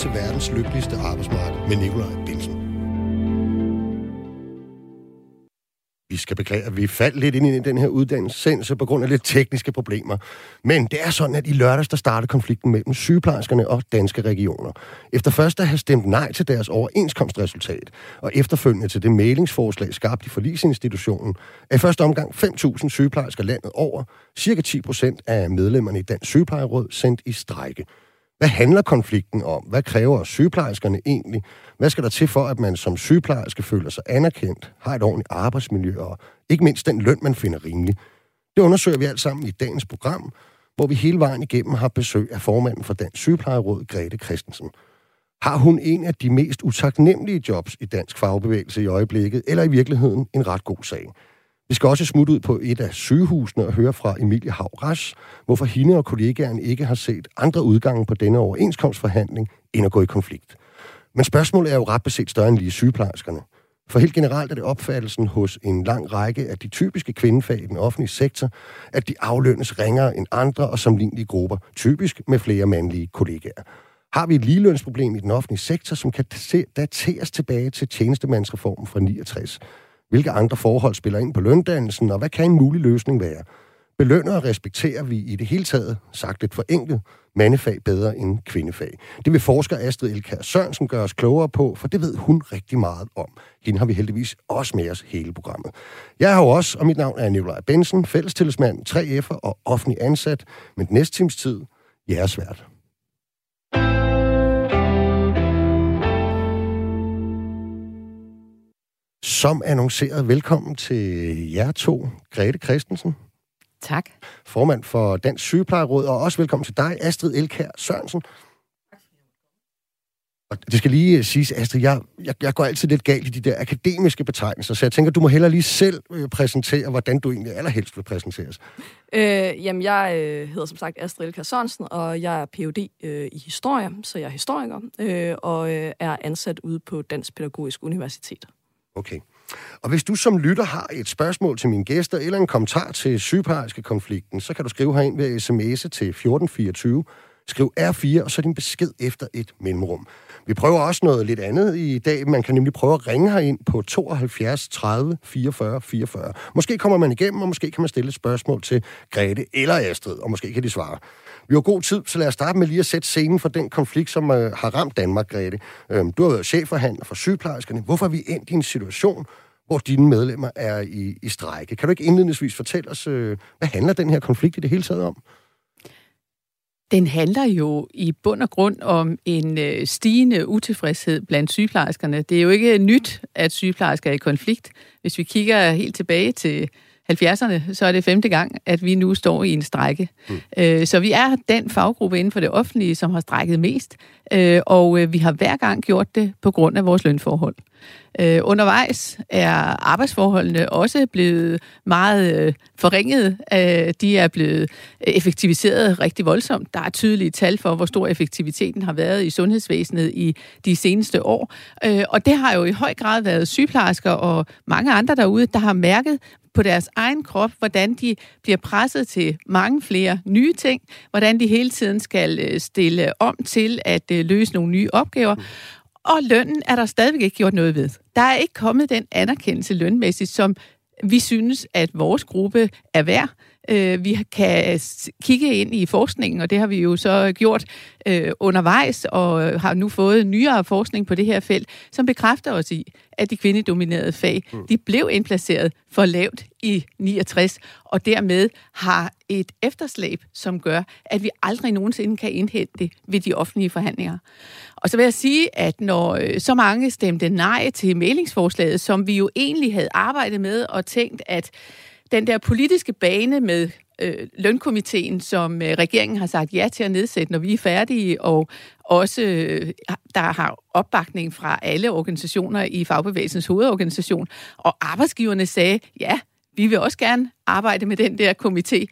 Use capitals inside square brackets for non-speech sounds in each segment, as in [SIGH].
til verdens lykkeligste arbejdsmarked med Nikolaj Bilsen. Vi skal beklage, at vi faldt lidt ind i den her uddannelsesendelse på grund af lidt tekniske problemer. Men det er sådan, at i lørdags der startede konflikten mellem sygeplejerskerne og danske regioner. Efter først at have stemt nej til deres overenskomstresultat, og efterfølgende til det mailingsforslag skabt i forlisinstitutionen, er i første omgang 5.000 sygeplejersker landet over. Cirka 10 procent af medlemmerne i Dansk Sygeplejeråd sendt i strejke. Hvad handler konflikten om? Hvad kræver sygeplejerskerne egentlig? Hvad skal der til for, at man som sygeplejerske føler sig anerkendt, har et ordentligt arbejdsmiljø og ikke mindst den løn, man finder rimelig? Det undersøger vi alt sammen i dagens program, hvor vi hele vejen igennem har besøg af formanden for Dansk Sygeplejeråd, Grete Christensen. Har hun en af de mest utaknemmelige jobs i dansk fagbevægelse i øjeblikket, eller i virkeligheden en ret god sag? Vi skal også smutte ud på et af sygehusene og høre fra Emilie Havras, hvorfor hende og kollegaen ikke har set andre udgange på denne overenskomstforhandling, end at gå i konflikt. Men spørgsmålet er jo ret beset større end lige sygeplejerskerne. For helt generelt er det opfattelsen hos en lang række af de typiske kvindefag i den offentlige sektor, at de aflønnes ringere end andre og sammenlignelige grupper, typisk med flere mandlige kollegaer. Har vi et ligelønsproblem i den offentlige sektor, som kan dateres tilbage til tjenestemandsreformen fra 69? Hvilke andre forhold spiller ind på løndannelsen, og hvad kan en mulig løsning være? Belønner og respekterer vi i det hele taget, sagt lidt forenklet, mandefag bedre end kvindefag. Det vil forsker Astrid Elkær Sørensen gøre os klogere på, for det ved hun rigtig meget om. Hende har vi heldigvis også med os hele programmet. Jeg har jo også, og mit navn er Nikolaj Bensen, fællestillidsmand, 3F'er og offentlig ansat, men næste times tid, jeres vært. Som annonceret, velkommen til jer to, Grete Christensen. Tak. Formand for Dansk Sygeplejeråd, og også velkommen til dig, Astrid Elkær Sørensen. Og det skal lige siges, Astrid, jeg, jeg, jeg går altid lidt galt i de der akademiske betegnelser, så jeg tænker, du må hellere lige selv øh, præsentere, hvordan du egentlig allerhelst vil præsenteres. Øh, jamen, jeg øh, hedder som sagt Astrid Elkær Sørensen, og jeg er Ph.D. Øh, i historie, så jeg er historiker, øh, og øh, er ansat ude på Dansk Pædagogisk Universitet. Okay. Og hvis du som lytter har et spørgsmål til mine gæster, eller en kommentar til sygeplejerske konflikten, så kan du skrive herind ved sms'e til 1424. Skriv R4, og så din besked efter et mellemrum. Vi prøver også noget lidt andet i dag. Man kan nemlig prøve at ringe herind på 72 30 44 44. Måske kommer man igennem, og måske kan man stille et spørgsmål til Grete eller Astrid, og måske kan de svare. Vi har god tid, så lad os starte med lige at sætte scenen for den konflikt, som øh, har ramt Danmark, Grete. Øhm, du har været chefforhandler for sygeplejerskerne. Hvorfor er vi endt i en situation, hvor dine medlemmer er i, i strejke? Kan du ikke indledningsvis fortælle os, øh, hvad handler den her konflikt i det hele taget om? Den handler jo i bund og grund om en øh, stigende utilfredshed blandt sygeplejerskerne. Det er jo ikke nyt, at sygeplejersker er i konflikt. Hvis vi kigger helt tilbage til 70'erne, så er det femte gang, at vi nu står i en strække. Mm. Øh, så vi er den faggruppe inden for det offentlige, som har strækket mest, øh, og øh, vi har hver gang gjort det på grund af vores lønforhold. Øh, undervejs er arbejdsforholdene også blevet meget øh, forringet. Øh, de er blevet effektiviseret rigtig voldsomt. Der er tydelige tal for, hvor stor effektiviteten har været i sundhedsvæsenet i de seneste år. Øh, og det har jo i høj grad været sygeplejersker og mange andre derude, der har mærket, på deres egen krop, hvordan de bliver presset til mange flere nye ting, hvordan de hele tiden skal øh, stille om til at øh, løse nogle nye opgaver. Og lønnen er der stadigvæk ikke gjort noget ved. Der er ikke kommet den anerkendelse lønmæssigt, som vi synes, at vores gruppe er værd. Øh, vi kan kigge ind i forskningen, og det har vi jo så gjort øh, undervejs, og har nu fået nyere forskning på det her felt, som bekræfter os i, at de kvindedominerede fag, mm. de blev indplaceret for lavt i 69, og dermed har et efterslæb, som gør, at vi aldrig nogensinde kan indhente det ved de offentlige forhandlinger. Og så vil jeg sige, at når øh, så mange stemte nej til mailingsforslaget, som vi jo egentlig havde arbejdet med og tænkt, at den der politiske bane med øh, lønkomiteen, som øh, regeringen har sagt ja til at nedsætte, når vi er færdige, og også øh, der har opbakning fra alle organisationer i fagbevægelsens hovedorganisation, og arbejdsgiverne sagde, ja, vi vil også gerne arbejde med den der komité,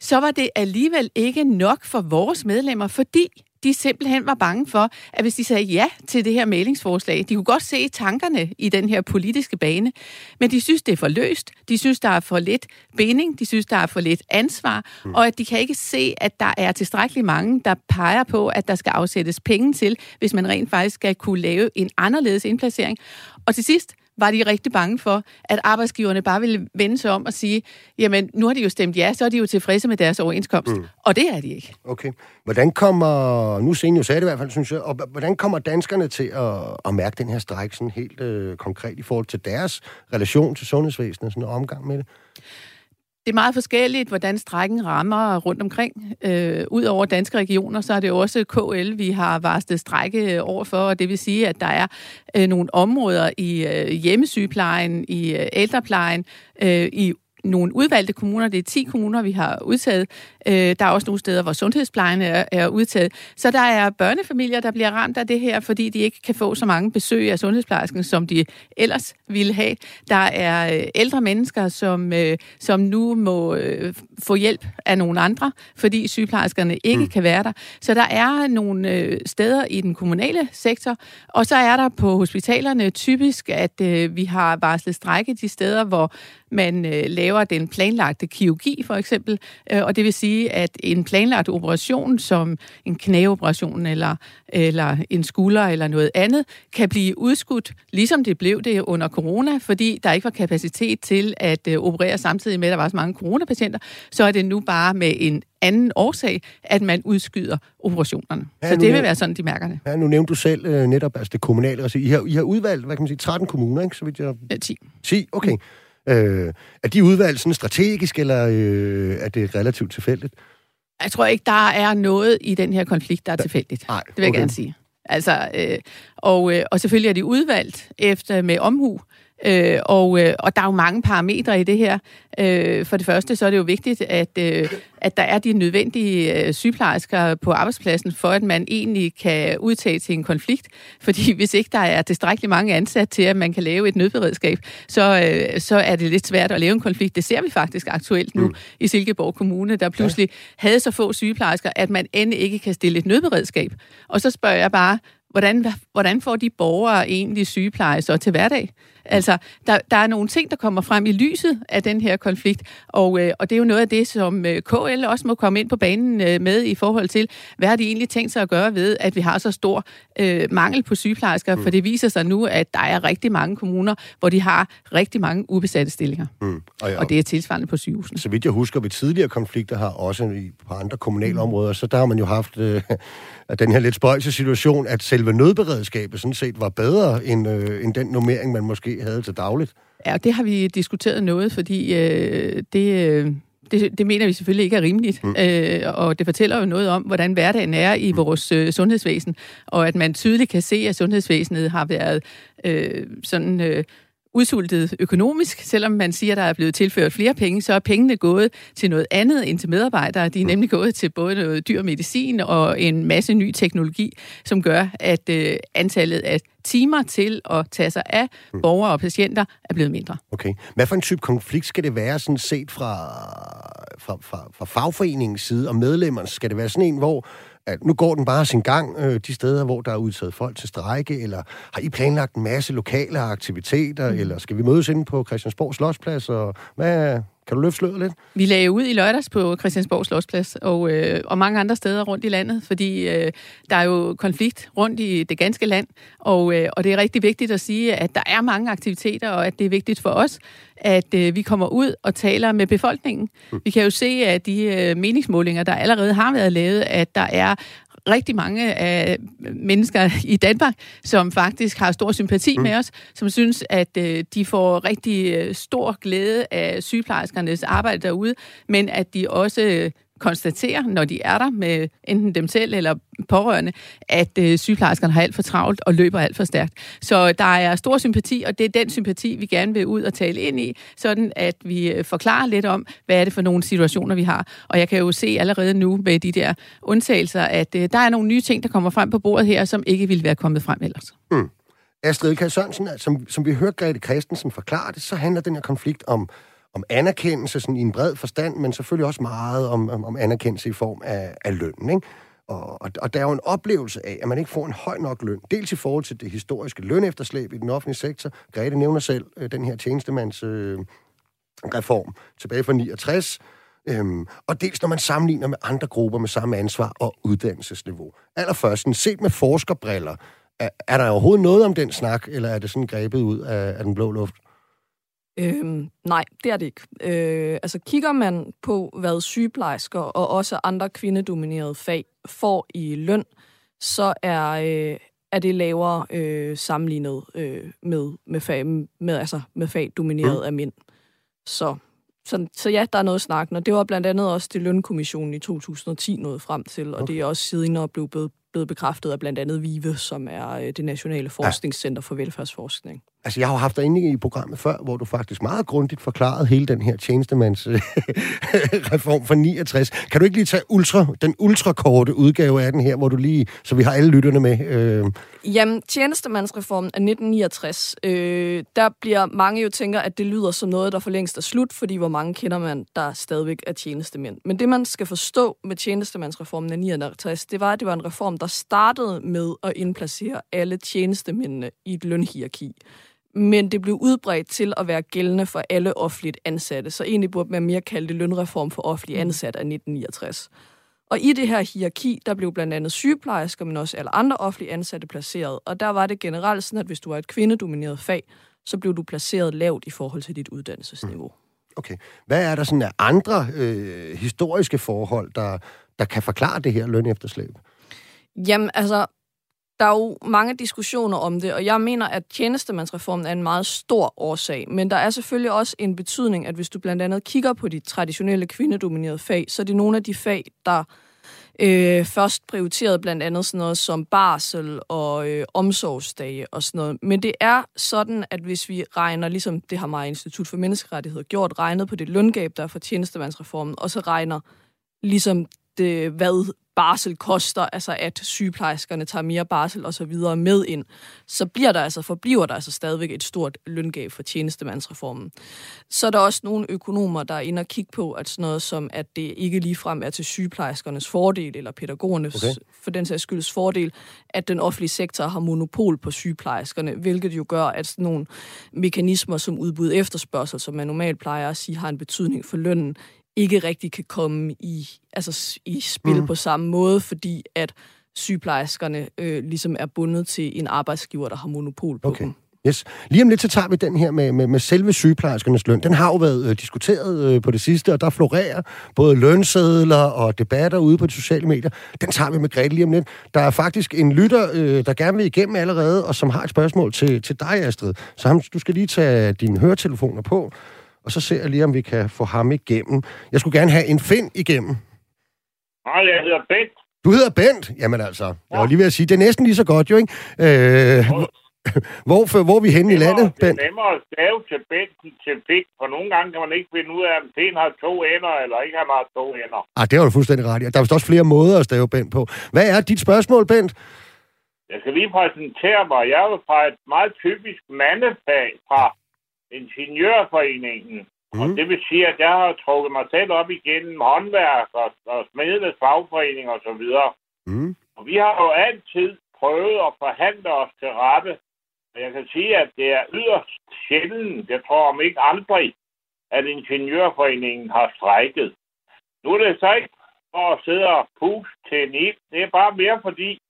så var det alligevel ikke nok for vores medlemmer, fordi de simpelthen var bange for, at hvis de sagde ja til det her mailingsforslag, de kunne godt se tankerne i den her politiske bane, men de synes, det er for løst, de synes, der er for lidt binding, de synes, der er for lidt ansvar, mm. og at de kan ikke se, at der er tilstrækkeligt mange, der peger på, at der skal afsættes penge til, hvis man rent faktisk skal kunne lave en anderledes indplacering. Og til sidst, var de rigtig bange for, at arbejdsgiverne bare ville vende sig om og sige, jamen nu har de jo stemt ja, så er de jo tilfredse med deres overenskomst. Mm. Og det er de ikke. Okay. Hvordan kommer, nu jo sagde det i hvert fald, synes jeg, og hvordan kommer danskerne til at, at mærke den her stræk sådan helt øh, konkret i forhold til deres relation til sundhedsvæsenet og sådan en omgang med det? Det er meget forskelligt, hvordan strækken rammer rundt omkring. Øh, Udover danske regioner, så er det også KL, vi har varslet strække øh, overfor, og det vil sige, at der er øh, nogle områder i øh, hjemmesygeplejen, i øh, ældreplejen, øh, i nogle udvalgte kommuner. Det er 10 kommuner, vi har udtaget. Øh, der er også nogle steder, hvor sundhedsplejen er, er udtaget. Så der er børnefamilier, der bliver ramt af det her, fordi de ikke kan få så mange besøg af sundhedsplejersken, som de ellers ville have. Der er øh, ældre mennesker, som, øh, som nu må øh, få hjælp af nogle andre, fordi sygeplejerskerne ikke mm. kan være der. Så der er nogle øh, steder i den kommunale sektor, og så er der på hospitalerne typisk, at øh, vi har varslet strække de steder, hvor man øh, laver den planlagte kirurgi for eksempel, øh, og det vil sige, at en planlagt operation som en knæoperation eller, eller en skulder eller noget andet, kan blive udskudt, ligesom det blev det under corona, fordi der ikke var kapacitet til at øh, operere samtidig med, at der var så mange coronapatienter, så er det nu bare med en anden årsag, at man udskyder operationerne. Ja, så det vil være sådan, de mærker det. Ja, nu nævnte du selv øh, netop altså det kommunale regi. I har, I har udvalgt, hvad kan man sige, 13 kommuner, ikke? Så vidt jeg... Ja, 10. 10, okay. Øh, er de udvalgt sådan strategisk, eller øh, er det relativt tilfældigt? Jeg tror ikke, der er noget i den her konflikt, der er tilfældigt. Nej, det vil jeg gerne sige. Altså, øh, og, øh, og selvfølgelig er de udvalgt efter med omhu, Øh, og, øh, og der er jo mange parametre i det her. Øh, for det første så er det jo vigtigt, at, øh, at der er de nødvendige øh, sygeplejersker på arbejdspladsen, for at man egentlig kan udtage til en konflikt. [LAUGHS] Fordi hvis ikke der er tilstrækkeligt mange ansat til, at man kan lave et nødberedskab, så, øh, så er det lidt svært at lave en konflikt. Det ser vi faktisk aktuelt nu mm. i Silkeborg Kommune, der pludselig ja. havde så få sygeplejersker, at man end ikke kan stille et nødberedskab. Og så spørger jeg bare, hvordan, hvordan får de borgere egentlig sygepleje så til hverdag? Altså, der, der er nogle ting, der kommer frem i lyset af den her konflikt, og, øh, og det er jo noget af det, som øh, KL også må komme ind på banen øh, med i forhold til, hvad har de egentlig tænkt sig at gøre ved, at vi har så stor øh, mangel på sygeplejersker, mm. for det viser sig nu, at der er rigtig mange kommuner, hvor de har rigtig mange ubesatte stillinger. Mm. Og, ja, og det er tilsvarende på sygehusene. Så vidt jeg husker, ved tidligere konflikter har også i, på andre kommunale mm. områder, så der har man jo haft øh, den her lidt spøjse situation, at selve nødberedskabet sådan set var bedre end, øh, end den nummering, man måske havde til dagligt? Ja, det har vi diskuteret noget, fordi øh, det, øh, det, det mener vi selvfølgelig ikke er rimeligt. Mm. Øh, og det fortæller jo noget om, hvordan hverdagen er i mm. vores øh, sundhedsvæsen, og at man tydeligt kan se, at sundhedsvæsenet har været øh, sådan... Øh, udsultet økonomisk. Selvom man siger, at der er blevet tilført flere penge, så er pengene gået til noget andet end til medarbejdere. De er nemlig gået til både noget dyr medicin og en masse ny teknologi, som gør, at øh, antallet af timer til at tage sig af mm. borgere og patienter er blevet mindre. Okay. Hvad for en type konflikt skal det være sådan set fra, fra, fra, fra fagforeningens side og medlemmerne? Skal det være sådan en, hvor at nu går den bare sin gang øh, de steder, hvor der er udtaget folk til strejke, eller har I planlagt en masse lokale aktiviteter, mm. eller skal vi mødes inde på Christiansborg Slottsplads, og hvad, kan du løfte sløret lidt? Vi lagde ud i lørdags på Christiansborg Slottsplads og, øh, og mange andre steder rundt i landet, fordi øh, der er jo konflikt rundt i det ganske land, og, øh, og det er rigtig vigtigt at sige, at der er mange aktiviteter, og at det er vigtigt for os, at øh, vi kommer ud og taler med befolkningen. Mm. Vi kan jo se, at de øh, meningsmålinger, der allerede har været lavet, at der er rigtig mange af mennesker i Danmark, som faktisk har stor sympati mm. med os, som synes, at øh, de får rigtig øh, stor glæde af sygeplejerskernes arbejde derude, men at de også konstaterer, konstatere, når de er der med enten dem selv eller pårørende, at øh, sygeplejerskerne har alt for travlt og løber alt for stærkt. Så der er stor sympati, og det er den sympati, vi gerne vil ud og tale ind i, sådan at vi øh, forklarer lidt om, hvad er det for nogle situationer, vi har. Og jeg kan jo se allerede nu med de der undtagelser, at øh, der er nogle nye ting, der kommer frem på bordet her, som ikke ville være kommet frem ellers. Mm. Astrid K. Sørensen, som, som vi hørte Grete Christensen forklare det, så handler den her konflikt om om anerkendelse sådan i en bred forstand, men selvfølgelig også meget om, om, om anerkendelse i form af, af løn. Ikke? Og, og, og der er jo en oplevelse af, at man ikke får en høj nok løn. Dels i forhold til det historiske lønefterslæb i den offentlige sektor. Grete nævner selv øh, den her tjenestemandsreform øh, tilbage fra 69. Øhm, og dels når man sammenligner med andre grupper med samme ansvar og uddannelsesniveau. Allerførst, set med forskerbriller, er, er der overhovedet noget om den snak, eller er det sådan grebet ud af, af den blå luft? Øhm, nej, det er det ikke. Øh, altså kigger man på, hvad sygeplejersker og også andre kvindedominerede fag får i løn, så er, øh, er det lavere øh, sammenlignet øh, med, med, fag, med, altså, med fag domineret mm. af mænd. Så, så, så ja, der er noget snak. Og det var blandt andet også det lønkommissionen i 2010 nåede frem til, og okay. det er også siden blevet, blevet bekræftet af blandt andet VIVE, som er øh, det nationale forskningscenter for velfærdsforskning. Altså, jeg har haft dig inde i programmet før, hvor du faktisk meget grundigt forklarede hele den her tjenestemands [LAUGHS] reform fra 69. Kan du ikke lige tage ultra, den ultrakorte udgave af den her, hvor du lige, så vi har alle lytterne med? Øh... Jamen, tjenestemandsreformen af 1969, øh, der bliver mange jo tænker, at det lyder som noget, der for længst er slut, fordi hvor mange kender man, der stadigvæk er tjenestemænd. Men det, man skal forstå med tjenestemandsreformen af 69, det var, at det var en reform, der startede med at indplacere alle tjenestemændene i et lønhierarki men det blev udbredt til at være gældende for alle offentligt ansatte, så egentlig burde man mere kalde det lønreform for offentlige mm. ansatte af 1969. Og i det her hierarki, der blev blandt andet sygeplejersker, men også alle andre offentlige ansatte placeret. Og der var det generelt sådan, at hvis du var et kvindedomineret fag, så blev du placeret lavt i forhold til dit uddannelsesniveau. Mm. Okay. Hvad er der sådan af andre øh, historiske forhold, der, der kan forklare det her lønefterslæb? Jamen, altså, der er jo mange diskussioner om det, og jeg mener, at tjenestemandsreformen er en meget stor årsag. Men der er selvfølgelig også en betydning, at hvis du blandt andet kigger på de traditionelle kvindedominerede fag, så er det nogle af de fag, der øh, først prioriteret blandt andet sådan noget som barsel og øh, omsorgsdage og sådan noget. Men det er sådan, at hvis vi regner, ligesom det har mig Institut for Menneskerettighed gjort, regnet på det løngab, der er for tjenestemandsreformen, og så regner ligesom det, hvad barsel koster, altså at sygeplejerskerne tager mere barsel og så videre med ind, så bliver der altså, forbliver der altså stadigvæk et stort løngab for tjenestemandsreformen. Så er der også nogle økonomer, der er inde og kigge på, at sådan noget som, at det ikke ligefrem er til sygeplejerskernes fordel, eller pædagogernes okay. for den sags skyldes fordel, at den offentlige sektor har monopol på sygeplejerskerne, hvilket jo gør, at sådan nogle mekanismer som udbud efterspørgsel, som man normalt plejer at sige, har en betydning for lønnen, ikke rigtig kan komme i, altså, i spil mm. på samme måde, fordi at sygeplejerskerne øh, ligesom er bundet til en arbejdsgiver, der har monopol på okay. dem. Yes. Lige om lidt, så tager vi den her med, med, med selve sygeplejerskernes løn. Den har jo været øh, diskuteret øh, på det sidste, og der florerer både lønsedler og debatter ude på de sociale medier. Den tager vi med Grete lige om lidt. Der er faktisk en lytter, øh, der gerne vil igennem allerede, og som har et spørgsmål til, til dig, Astrid. Så ham, du skal lige tage dine høretelefoner på, og så ser jeg lige, om vi kan få ham igennem. Jeg skulle gerne have en Finn igennem. Nej, jeg hedder Bent. Du hedder Bent? Jamen altså, ja. jeg var lige ved at sige, det er næsten lige så godt jo, ikke? Øh, hvor, [LAUGHS] hvor, hvor er vi henne i landet, Bent? Det er nemmere at stave til Bent til Fik, for nogle gange kan man ikke finde ud af, om Finn har to ender, eller ikke har to ender. Ah, det var du fuldstændig ret i. Der er vist også flere måder at stave Bent på. Hvad er dit spørgsmål, Bent? Jeg skal lige præsentere mig. Jeg er fra et meget typisk mandefag fra Ingeniørforeningen. Mm. Og det vil sige, at jeg har trukket mig selv op igennem håndværk og, og smedenes fagforening og så videre. Mm. Og vi har jo altid prøvet at forhandle os til rette. Og jeg kan sige, at det er yderst sjældent, jeg tror om ikke aldrig, at Ingeniørforeningen har strækket. Nu er det så ikke for at sidde og puste til en ild. Det er bare mere fordi,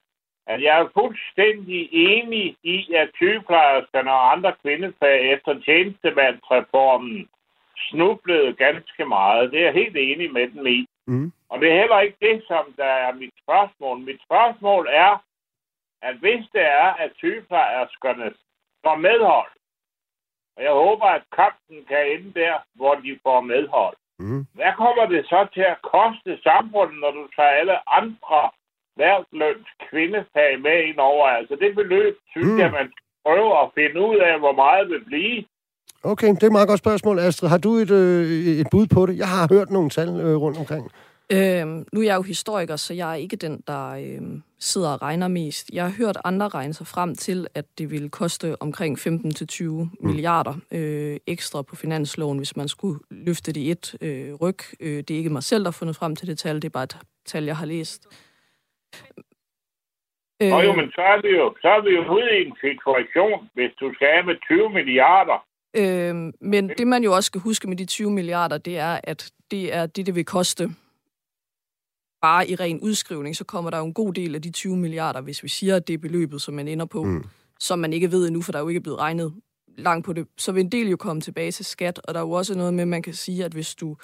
at jeg er fuldstændig enig i, at sygeplejerskerne og andre kvindefag efter tjenestemandsreformen snublede ganske meget. Det er jeg helt enig med dem i. Mm. Og det er heller ikke det, som der er mit spørgsmål. Mit spørgsmål er, at hvis det er, at sygeplejerskerne får medhold, og jeg håber, at kampen kan ende der, hvor de får medhold. Mm. Hvad kommer det så til at koste samfundet, når du tager alle andre værtlønt kvindefag med ind over. Altså det beløb, synes mm. jeg, man prøver at finde ud af, hvor meget det vil blive. Okay, det er et meget godt spørgsmål, Astrid. Har du et, øh, et bud på det? Jeg har hørt nogle tal øh, rundt omkring. Øhm, nu er jeg jo historiker, så jeg er ikke den, der øh, sidder og regner mest. Jeg har hørt andre regne sig frem til, at det ville koste omkring 15-20 mm. milliarder øh, ekstra på finansloven, hvis man skulle løfte det i et øh, ryg. Øh, det er ikke mig selv, der har fundet frem til det tal, det er bare et tal, jeg har læst. Øh, Nå jo, men så er, vi jo, så er vi jo ude i en situation, hvis du skal have med 20 milliarder. Øh, men det, man jo også skal huske med de 20 milliarder, det er, at det er det, det vil koste bare i ren udskrivning, så kommer der jo en god del af de 20 milliarder, hvis vi siger, at det er beløbet, som man ender på, mm. som man ikke ved endnu, for der er jo ikke blevet regnet langt på det. Så vil en del jo komme tilbage til skat, og der er jo også noget med, at man kan sige, at hvis du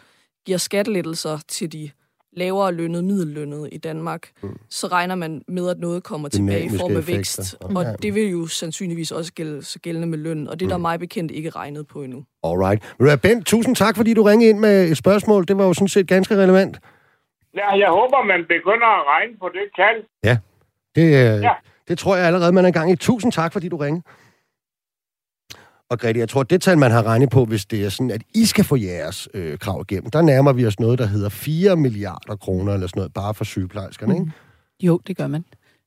giver skattelettelser til de lavere lønnet, middellønnet i Danmark, mm. så regner man med, at noget kommer tilbage i form af vækst. Og det vil jo sandsynligvis også gælde, så gældende med løn, og det er der mm. mig bekendt ikke regnet på endnu. Alright. Bent, tusind tak, fordi du ringede ind med et spørgsmål. Det var jo sådan set ganske relevant. Ja, jeg håber, man begynder at regne på det tal. Ja, det, øh, ja. det tror jeg allerede, man er i gang i. Tusind tak, fordi du ringede. Og Grete, jeg tror, det tal, man har regnet på, hvis det er sådan, at I skal få jeres øh, krav igennem, der nærmer vi os noget, der hedder 4 milliarder kroner eller sådan noget, bare for sygeplejerskerne, mm. ikke? Jo, det gør man.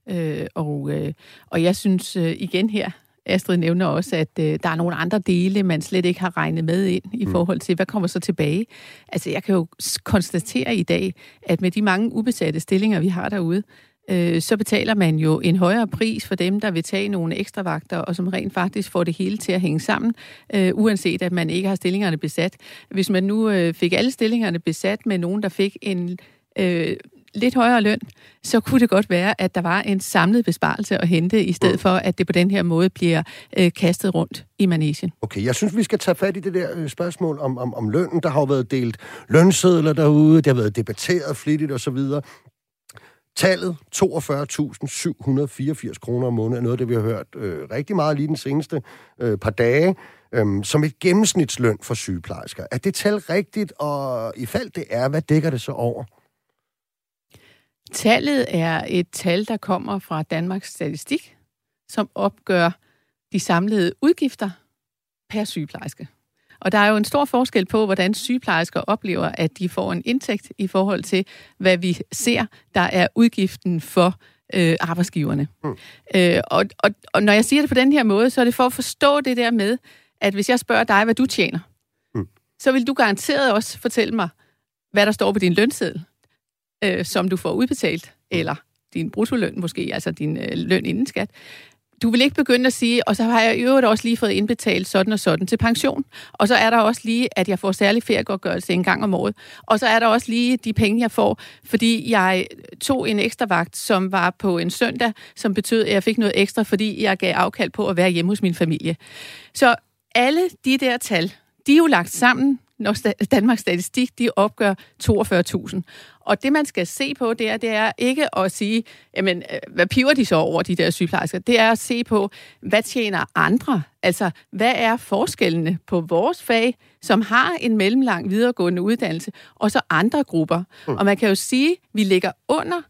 Øh, og, øh, og jeg synes øh, igen her, Astrid nævner også, at øh, der er nogle andre dele, man slet ikke har regnet med ind i mm. forhold til, hvad kommer så tilbage. Altså, jeg kan jo konstatere i dag, at med de mange ubesatte stillinger, vi har derude, øh, så betaler man jo en højere pris for dem, der vil tage nogle ekstra vagter, og som rent faktisk får det hele til at hænge sammen, øh, uanset at man ikke har stillingerne besat. Hvis man nu øh, fik alle stillingerne besat med nogen, der fik en øh, lidt højere løn, så kunne det godt være, at der var en samlet besparelse at hente, i stedet for, at det på den her måde bliver øh, kastet rundt i manesien. Okay, jeg synes, vi skal tage fat i det der øh, spørgsmål om, om, om lønnen. Der har jo været delt lønsedler derude, det har været debatteret flittigt osv. Tallet 42.784 kroner om måneden er noget, det vi har hørt øh, rigtig meget lige den seneste øh, par dage, øh, som et gennemsnitsløn for sygeplejersker. Er det tal rigtigt, og i fald det er, hvad dækker det så over? Tallet er et tal, der kommer fra Danmarks Statistik, som opgør de samlede udgifter per sygeplejerske. Og der er jo en stor forskel på, hvordan sygeplejersker oplever, at de får en indtægt i forhold til, hvad vi ser, der er udgiften for øh, arbejdsgiverne. Mm. Øh, og, og, og når jeg siger det på den her måde, så er det for at forstå det der med, at hvis jeg spørger dig, hvad du tjener, mm. så vil du garanteret også fortælle mig, hvad der står på din lønseddel, øh, som du får udbetalt, mm. eller din bruttoløn måske, altså din øh, løn inden skat du vil ikke begynde at sige, og så har jeg i øvrigt også lige fået indbetalt sådan og sådan til pension. Og så er der også lige, at jeg får særlig feriegodtgørelse en gang om året. Og så er der også lige de penge, jeg får, fordi jeg tog en ekstra vagt, som var på en søndag, som betød, at jeg fik noget ekstra, fordi jeg gav afkald på at være hjemme hos min familie. Så alle de der tal, de er jo lagt sammen når Danmarks Statistik de opgør 42.000. Og det, man skal se på, det er, det er ikke at sige, jamen, øh, hvad piver de så over, de der sygeplejersker? Det er at se på, hvad tjener andre? Altså, hvad er forskellene på vores fag, som har en mellemlang videregående uddannelse, og så andre grupper? Mm. Og man kan jo sige, at vi ligger under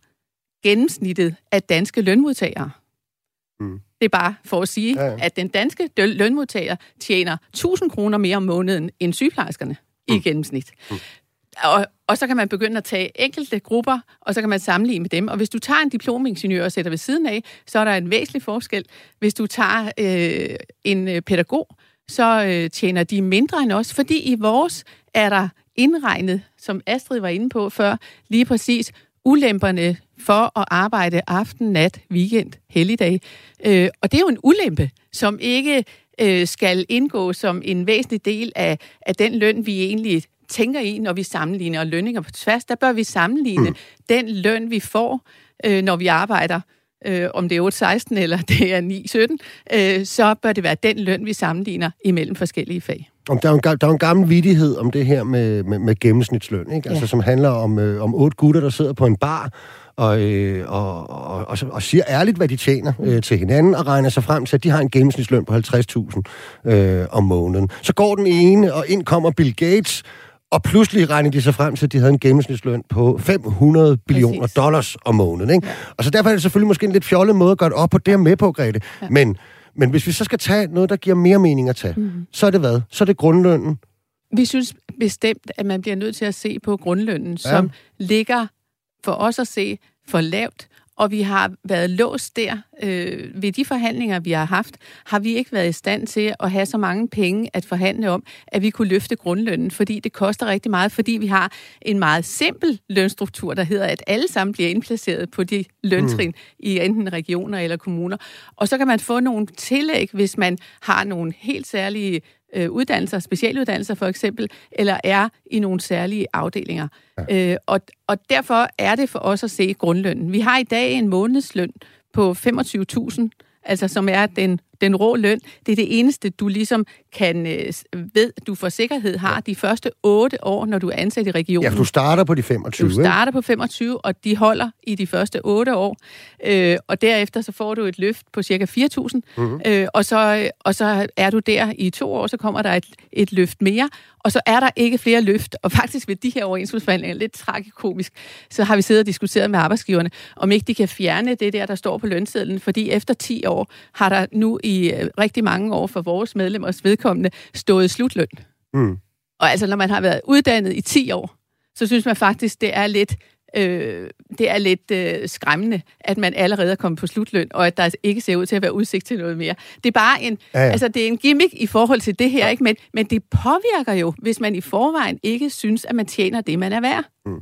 gennemsnittet af danske lønmodtagere. Mm. Det er bare for at sige, ja, ja. at den danske lønmodtager tjener 1000 kroner mere om måneden end sygeplejerskerne mm. i gennemsnit. Mm. Og, og så kan man begynde at tage enkelte grupper, og så kan man sammenligne med dem. Og hvis du tager en diplomingeniør og sætter ved siden af, så er der en væsentlig forskel. Hvis du tager øh, en øh, pædagog, så øh, tjener de mindre end os, fordi i vores er der indregnet, som Astrid var inde på før, lige præcis ulemperne for at arbejde aften, nat, weekend, helligdag. Øh, og det er jo en ulempe, som ikke øh, skal indgå som en væsentlig del af, af den løn, vi egentlig tænker i, når vi sammenligner lønninger på tværs. Der bør vi sammenligne mm. den løn, vi får, øh, når vi arbejder øh, om det er 8-16 eller det er 9-17, øh, så bør det være den løn, vi sammenligner imellem forskellige fag. Om der, er en, der er en gammel vidighed om det her med, med, med gennemsnitsløn, ikke? Altså, som handler om, øh, om otte gutter, der sidder på en bar, og, øh, og, og, og, og siger ærligt, hvad de tjener øh, til hinanden, og regner sig frem til, at de har en gennemsnitsløn på 50.000 øh, om måneden. Så går den ene, og ind kommer Bill Gates, og pludselig regner de sig frem til, at de havde en gennemsnitsløn på 500 billioner dollars om måneden. Ikke? Ja. Og så derfor er det selvfølgelig måske en lidt fjollet måde at gøre det op på. Det er med på, Grete. Ja. Men, men hvis vi så skal tage noget, der giver mere mening at tage, mm. så er det hvad? Så er det grundlønnen. Vi synes bestemt, at man bliver nødt til at se på grundlønnen, ja. som ligger for os at se for lavt, og vi har været låst der. Øh, ved de forhandlinger, vi har haft, har vi ikke været i stand til at have så mange penge at forhandle om, at vi kunne løfte grundlønnen, fordi det koster rigtig meget, fordi vi har en meget simpel lønstruktur, der hedder, at alle sammen bliver indplaceret på de løntrin mm. i enten regioner eller kommuner. Og så kan man få nogle tillæg, hvis man har nogle helt særlige øh, uddannelser, specialuddannelser for eksempel, eller er i nogle særlige afdelinger. Ja. Øh, og, og derfor er det for os at se grundlønnen. Vi har i dag en månedsløn på 25.000, altså som er den den rå løn, det er det eneste, du ligesom kan øh, ved, du for sikkerhed har de første otte år, når du er ansat i regionen. Ja, for du starter på de 25. Du starter på 25, og de holder i de første otte år. Øh, og derefter så får du et løft på cirka 4.000, mm-hmm. øh, og, så, og så er du der i to år, så kommer der et, et løft mere, og så er der ikke flere løft. Og faktisk ved de her overenskomstforhandlinger, lidt tragikomisk, så har vi siddet og diskuteret med arbejdsgiverne, om ikke de kan fjerne det der, der står på lønsedlen, fordi efter 10 år har der nu i øh, rigtig mange år for vores medlemmers vedkommende stået slutløn. Mm. Og altså, når man har været uddannet i 10 år, så synes man faktisk, det er lidt øh, det er lidt øh, skræmmende, at man allerede er kommet på slutløn, og at der ikke ser ud til at være udsigt til noget mere. Det er bare en, ja, ja. altså, det er en gimmick i forhold til det her, ja. ikke? Men, men det påvirker jo, hvis man i forvejen ikke synes, at man tjener det, man er værd. Mm.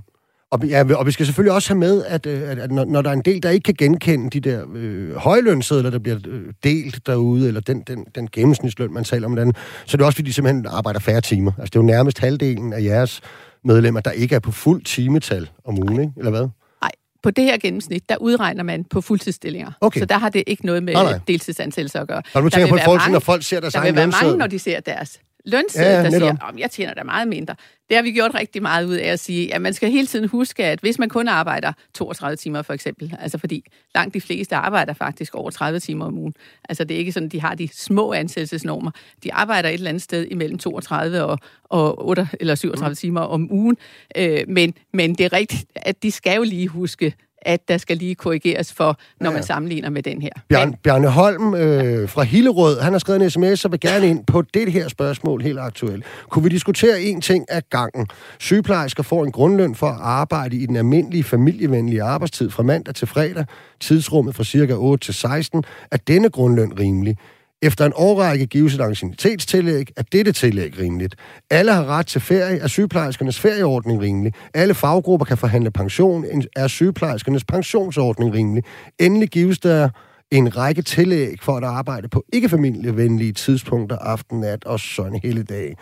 Og, ja, og vi skal selvfølgelig også have med, at, øh, at, at når, når der er en del, der ikke kan genkende de der øh, højlønsedler, der bliver øh, delt derude, eller den, den, den gennemsnitsløn, man taler om den, så er det også, fordi de simpelthen arbejder færre timer. Altså, det er jo nærmest halvdelen af jeres medlemmer, der ikke er på fuld timetal om ugen, ikke? eller hvad? Nej, på det her gennemsnit, der udregner man på fuldtidsstillinger. Okay. Så der har det ikke noget med nej, deltidsansættelse at gøre. Og nu tænker på, folk, når folk ser deres der egen Der vil være mange, når de ser deres lønseddel, ja, der siger, at jeg tjener da meget mindre. Det har vi gjort rigtig meget ud af at sige, at man skal hele tiden huske, at hvis man kun arbejder 32 timer for eksempel, altså fordi langt de fleste arbejder faktisk over 30 timer om ugen. Altså det er ikke sådan, de har de små ansættelsesnormer. De arbejder et eller andet sted imellem 32 og, og 8 eller 37 mm. timer om ugen. Øh, men, men det er rigtigt, at de skal jo lige huske, at der skal lige korrigeres for, når ja. man sammenligner med den her. Bjarne, Bjarne Holm øh, fra Hillerød, han har skrevet en sms, og vil gerne ind på det her spørgsmål helt aktuelt. Kunne vi diskutere en ting af gangen? Sygeplejersker får en grundløn for at arbejde i den almindelige familievenlige arbejdstid fra mandag til fredag, tidsrummet fra cirka 8 til 16. Er denne grundløn rimelig? Efter en årrække gives et ancienitetstillæg, er dette tillæg rimeligt. Alle har ret til ferie, er sygeplejerskernes ferieordning rimelig. Alle faggrupper kan forhandle pension, er sygeplejerskernes pensionsordning rimelig. Endelig gives der en række tillæg for at arbejde på ikke-familievenlige tidspunkter, aften, nat og sådan hele dag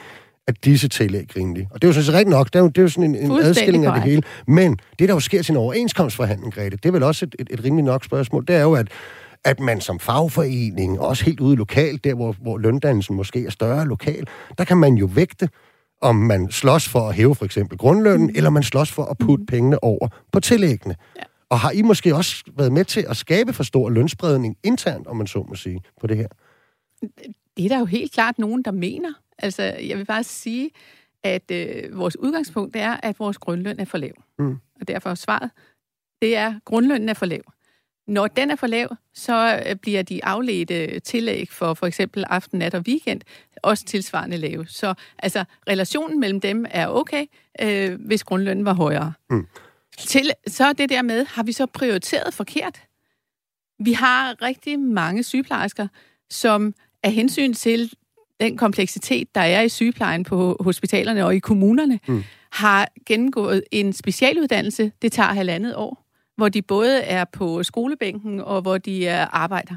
at disse tillæg rimelige. Og det er jo sådan set rigtigt nok. Det er jo, det er jo sådan en, en adskilling af det hele. Men det, der jo sker til en overenskomstforhandling, Grete, det er vel også et, et, et rimeligt nok spørgsmål. Det er jo, at at man som fagforening, også helt ude lokalt, der hvor, hvor løndannelsen måske er større lokal, der kan man jo vægte, om man slås for at hæve for eksempel grundlønnen, mm. eller man slås for at putte mm. pengene over på tillæggene. Ja. Og har I måske også været med til at skabe for stor lønspredning internt, om man så må sige, på det her? Det er der jo helt klart nogen, der mener. Altså, jeg vil bare sige, at øh, vores udgangspunkt er, at vores grundløn er for lav. Mm. Og derfor er svaret, det er, at grundlønnen er for lav. Når den er for lav, så øh, bliver de afledte tillæg for for eksempel aften, nat og weekend også tilsvarende lave. Så altså, relationen mellem dem er okay, øh, hvis grundlønnen var højere. Mm. Til, så det der med, har vi så prioriteret forkert? Vi har rigtig mange sygeplejersker, som af hensyn til den kompleksitet, der er i sygeplejen på hospitalerne og i kommunerne, mm. har gennemgået en specialuddannelse. Det tager halvandet år hvor de både er på skolebænken og hvor de er arbejder.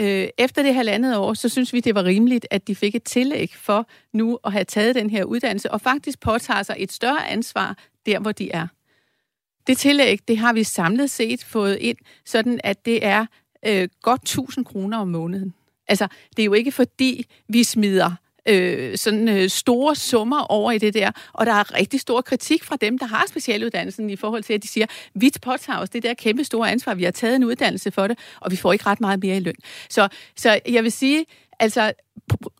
Øh, efter det halvandet år, så synes vi, det var rimeligt, at de fik et tillæg for nu at have taget den her uddannelse, og faktisk påtager sig et større ansvar der, hvor de er. Det tillæg, det har vi samlet set fået ind, sådan at det er øh, godt 1000 kroner om måneden. Altså, det er jo ikke fordi, vi smider øh, sådan øh, store summer over i det der, og der er rigtig stor kritik fra dem, der har specialuddannelsen i forhold til, at de siger, vi påtager os det der kæmpe store ansvar, vi har taget en uddannelse for det, og vi får ikke ret meget mere i løn. Så, så jeg vil sige, Altså,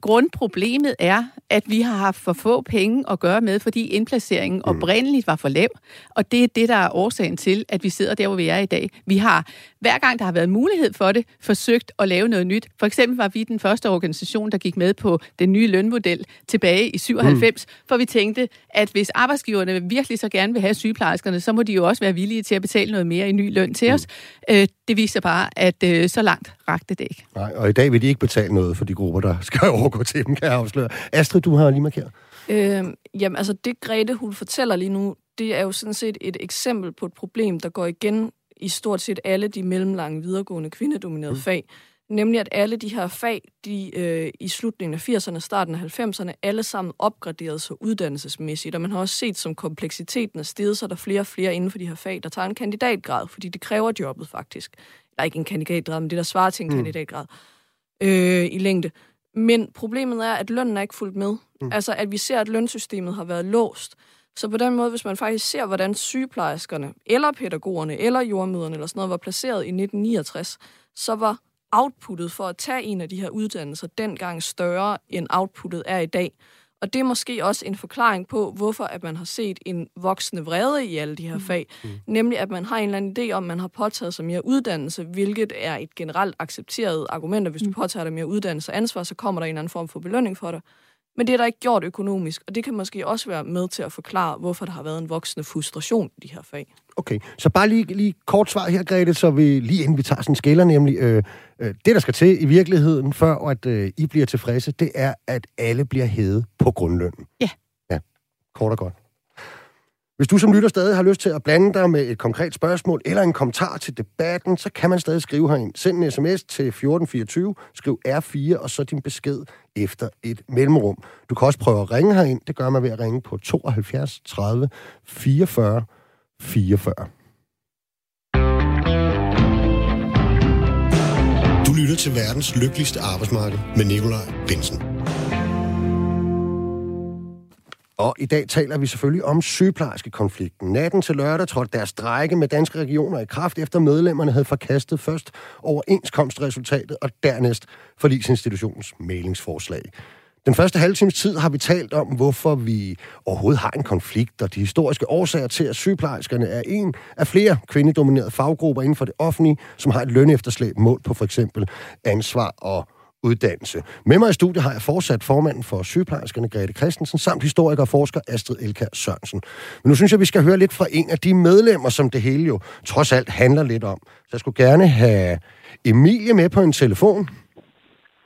grundproblemet er, at vi har haft for få penge at gøre med, fordi indplaceringen mm. oprindeligt var for lav. Og det er det, der er årsagen til, at vi sidder der, hvor vi er i dag. Vi har, hver gang der har været mulighed for det, forsøgt at lave noget nyt. For eksempel var vi den første organisation, der gik med på den nye lønmodel tilbage i 97, mm. for vi tænkte, at hvis arbejdsgiverne virkelig så gerne vil have sygeplejerskerne, så må de jo også være villige til at betale noget mere i ny løn til mm. os. Øh, det viser bare, at øh, så langt rakte det ikke. Nej, og i dag vil de ikke betale noget for de grupper, der skal overgå til dem, kan jeg afsløre. Astrid, du har lige markeret. Øh, jamen, altså det Grete, hun fortæller lige nu, det er jo sådan set et eksempel på et problem, der går igen i stort set alle de mellemlange videregående kvindedominerede mm. fag. Nemlig at alle de her fag, de øh, i slutningen af 80'erne, starten af 90'erne, alle sammen opgraderet sig uddannelsesmæssigt. Og man har også set, som kompleksiteten er steget, så er der flere og flere inden for de her fag, der tager en kandidatgrad, fordi det kræver jobbet faktisk. Eller ikke en kandidatgrad, men det, der svarer til en mm. kandidatgrad øh, i længde. Men problemet er, at lønnen er ikke fuldt med. Mm. Altså, at vi ser, at lønsystemet har været låst. Så på den måde, hvis man faktisk ser, hvordan sygeplejerskerne, eller pædagogerne, eller jordmøderne, eller sådan noget, var placeret i 1969, så var outputtet for at tage en af de her uddannelser dengang større, end outputtet er i dag. Og det er måske også en forklaring på, hvorfor at man har set en voksende vrede i alle de her mm. fag. Mm. Nemlig, at man har en eller anden idé om, at man har påtaget sig mere uddannelse, hvilket er et generelt accepteret argument, at hvis du mm. påtager dig mere uddannelse og ansvar, så kommer der en eller anden form for belønning for dig. Men det er der ikke gjort økonomisk, og det kan måske også være med til at forklare, hvorfor der har været en voksende frustration i de her fag. Okay, så bare lige, lige kort svar her, Grete, så vi lige inden vi tager sådan en skælder, nemlig øh, øh, det, der skal til i virkeligheden, før at øh, I bliver tilfredse, det er, at alle bliver hævet på grundlønnen. Ja. Ja, kort og godt. Hvis du som lytter stadig har lyst til at blande dig med et konkret spørgsmål eller en kommentar til debatten, så kan man stadig skrive herind. Send en sms til 1424, skriv R4 og så din besked efter et mellemrum. Du kan også prøve at ringe herind. Det gør man ved at ringe på 72 30 44 44. Du lytter til verdens lykkeligste arbejdsmarked med Nikolaj Bensen. Og i dag taler vi selvfølgelig om sygeplejerskekonflikten. Natten til lørdag trådte deres strække med danske regioner i kraft, efter medlemmerne havde forkastet først overenskomstresultatet og dernæst forlisinstitutionens mailingsforslag. Den første halve times tid har vi talt om, hvorfor vi overhovedet har en konflikt, og de historiske årsager til, at sygeplejerskerne er en af flere kvindedominerede faggrupper inden for det offentlige, som har et lønefterslæb mål på for eksempel ansvar og uddannelse. Med mig i studiet har jeg fortsat formanden for sygeplejerskerne, Grete Christensen, samt historiker og forsker Astrid Elkær Sørensen. Men nu synes jeg, vi skal høre lidt fra en af de medlemmer, som det hele jo trods alt handler lidt om. Så jeg skulle gerne have Emilie med på en telefon.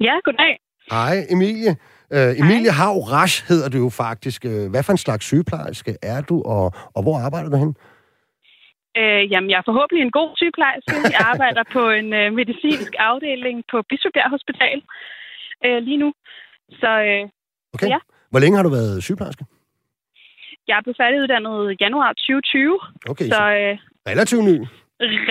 Ja, goddag. Hej, Emilie. Uh, Emilie Hav Rasch hedder du jo faktisk. Uh, hvad for en slags sygeplejerske er du, og, og hvor arbejder du hen? Øh, jamen, jeg er forhåbentlig en god sygeplejerske. Jeg arbejder på en øh, medicinsk afdeling på Bispebjerg Hospital øh, lige nu. Så, øh, okay. ja. Hvor længe har du været sygeplejerske? Jeg blev færdiguddannet januar 2020. Okay, så, øh, relativt ny.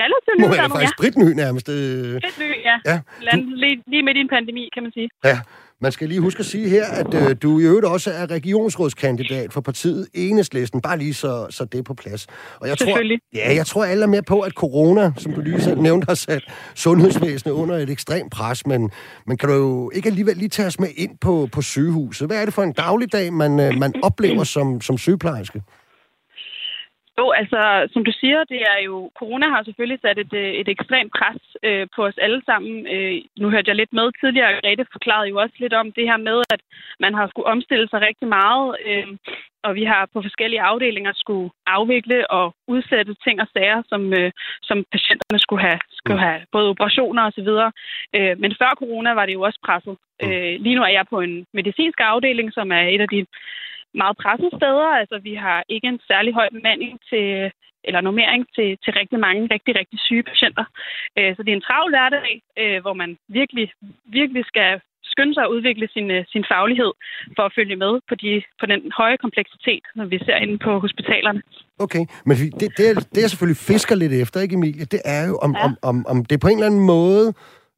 Relativt ny. Nu er faktisk ja. spritny nærmest. Øh. Spritny, ja. ja. Du... Lige, lige midt i en pandemi, kan man sige. Ja. Man skal lige huske at sige her, at øh, du i øvrigt også er regionsrådskandidat for partiet Enhedslisten. Bare lige så, så det er på plads. Og jeg tror, ja, jeg tror alle er med på, at corona, som du lige selv nævnte, har sat sundhedsvæsenet under et ekstremt pres. Men, men kan du jo ikke alligevel lige tage os med ind på, på sygehuset? Hvad er det for en dagligdag, man, øh, man oplever som, som sygeplejerske? Jo, altså, som du siger, det er jo, corona har selvfølgelig sat et, øh, et ekstremt pres øh, på os alle sammen. Øh, nu hørte jeg lidt med tidligere, Grete forklarede jo også lidt om det her med, at man har skulle omstille sig rigtig meget, øh, og vi har på forskellige afdelinger skulle afvikle og udsætte ting og sager, som, øh, som patienterne skulle have, skulle have både operationer osv. Øh, men før corona var det jo også presset. Øh, lige nu er jeg på en medicinsk afdeling, som er et af de meget presset steder. Altså, vi har ikke en særlig høj bemanding til, eller normering til, til rigtig mange rigtig, rigtig syge patienter. Øh, så det er en travl hverdag, øh, hvor man virkelig, virkelig skal skynde sig at udvikle sin, øh, sin faglighed for at følge med på, de, på den høje kompleksitet, når vi ser inde på hospitalerne. Okay, men det, det, er, det er selvfølgelig fisker lidt efter, ikke Emilie? Det er jo, om, ja. om, om, om det på en eller anden måde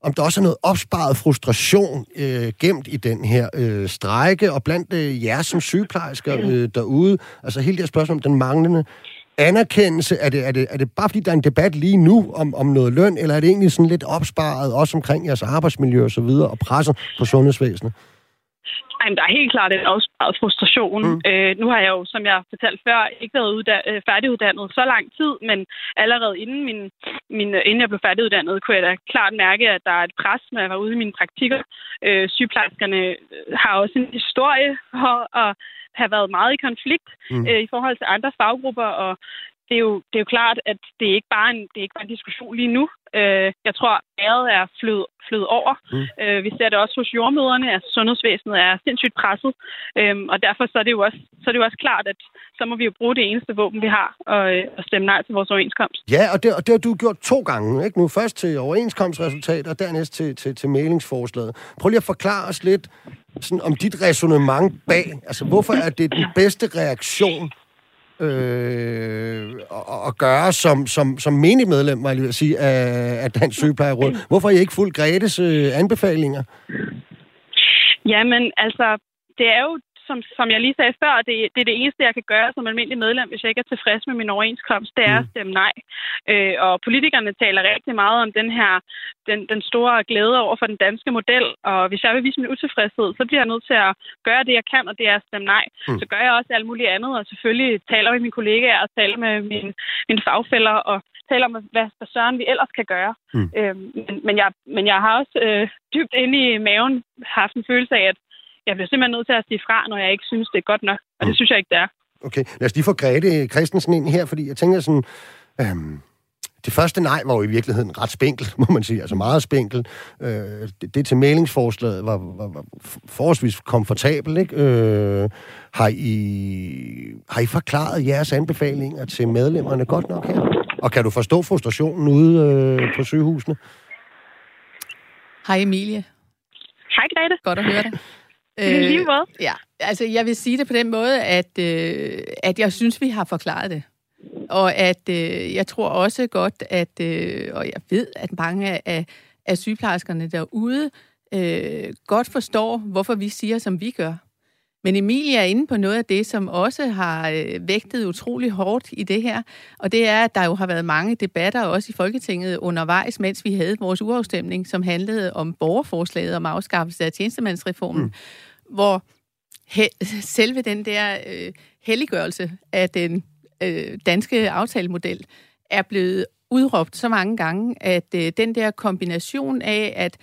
om der også er noget opsparet frustration øh, gemt i den her øh, strejke, og blandt øh, jer som sygeplejersker øh, derude, altså hele det her spørgsmål om den manglende anerkendelse? Er det, er, det, er det bare fordi, der er en debat lige nu om, om noget løn, eller er det egentlig sådan lidt opsparet, også omkring jeres arbejdsmiljø og så videre, og presset på sundhedsvæsenet? Ej, der er helt klart en afsparet frustration. Mm. Øh, nu har jeg jo, som jeg fortalte før, ikke været udda- øh, færdiguddannet så lang tid, men allerede inden, min, min, inden jeg blev færdiguddannet, kunne jeg da klart mærke, at der er et pres, når jeg var ude i mine praktikker. Øh, sygeplejerskerne har også en historie for at have været meget i konflikt mm. øh, i forhold til andre faggrupper, og det er, jo, det er jo klart, at det er ikke bare en, det er ikke bare en diskussion lige nu. Øh, jeg tror, æret er flød, flød over. Mm. Øh, vi ser det også hos jordmøderne, at sundhedsvæsenet er sindssygt presset. Øh, og derfor så er, det jo også, så er det jo også klart, at så må vi jo bruge det eneste våben, vi har, og, og stemme nej til vores overenskomst. Ja, og det, og det har du gjort to gange, ikke? Nu først til overenskomstresultater, og dernæst til, til, til mailingsforslaget. Prøv lige at forklare os lidt sådan, om dit resonemang bag. Altså, hvorfor er det den bedste reaktion øh, at, gøre som, som, som menig medlem, var jeg lige at sige, af, af Dansk Sygeplejeråd. Hvorfor har I ikke fuldt Gretes øh, anbefalinger? Jamen, altså, det er jo som, som jeg lige sagde før, det, det er det eneste, jeg kan gøre som almindelig medlem, hvis jeg ikke er tilfreds med min overenskomst, det er mm. at stemme nej. Øh, og politikerne taler rigtig meget om den her, den, den store glæde over for den danske model, og hvis jeg vil vise min utilfredshed, så bliver jeg nødt til at gøre det, jeg kan, og det er at stemme nej. Mm. Så gør jeg også alt muligt andet, og selvfølgelig taler med mine kollegaer og taler med mine, mine fagfælder, og taler om, hvad, hvad søren vi ellers kan gøre. Mm. Øh, men, men, jeg, men jeg har også øh, dybt inde i maven haft en følelse af, at jeg bliver simpelthen nødt til at sige fra, når jeg ikke synes, det er godt nok. Og det mm. synes jeg ikke, det er. Okay, lad os lige få Grete Christensen ind her, fordi jeg tænker sådan... Øhm, det første nej var jo i virkeligheden ret spinkelt, [LAUGHS] må man sige, altså meget spinkelt. Øh, det, det til mailingsforslaget var, var, var forholdsvis komfortabelt, ikke? Øh, har, I, har I forklaret jeres anbefalinger til medlemmerne godt nok her? Og kan du forstå frustrationen ude øh, på sygehusene? Hej Emilie. Hej Grete. Godt at høre dig. Øh, lige måde. Ja, altså jeg vil sige det på den måde, at, øh, at jeg synes, vi har forklaret det. Og at øh, jeg tror også godt, at, øh, og jeg ved, at mange af, af sygeplejerskerne derude øh, godt forstår, hvorfor vi siger, som vi gør. Men Emilie er inde på noget af det, som også har øh, vægtet utrolig hårdt i det her, og det er, at der jo har været mange debatter også i Folketinget undervejs, mens vi havde vores uafstemning, som handlede om borgerforslaget om afskaffelse af tjenestemandsreformen, mm hvor he- selve den der øh, helliggørelse af den øh, danske aftalemodel er blevet udråbt så mange gange, at øh, den der kombination af, at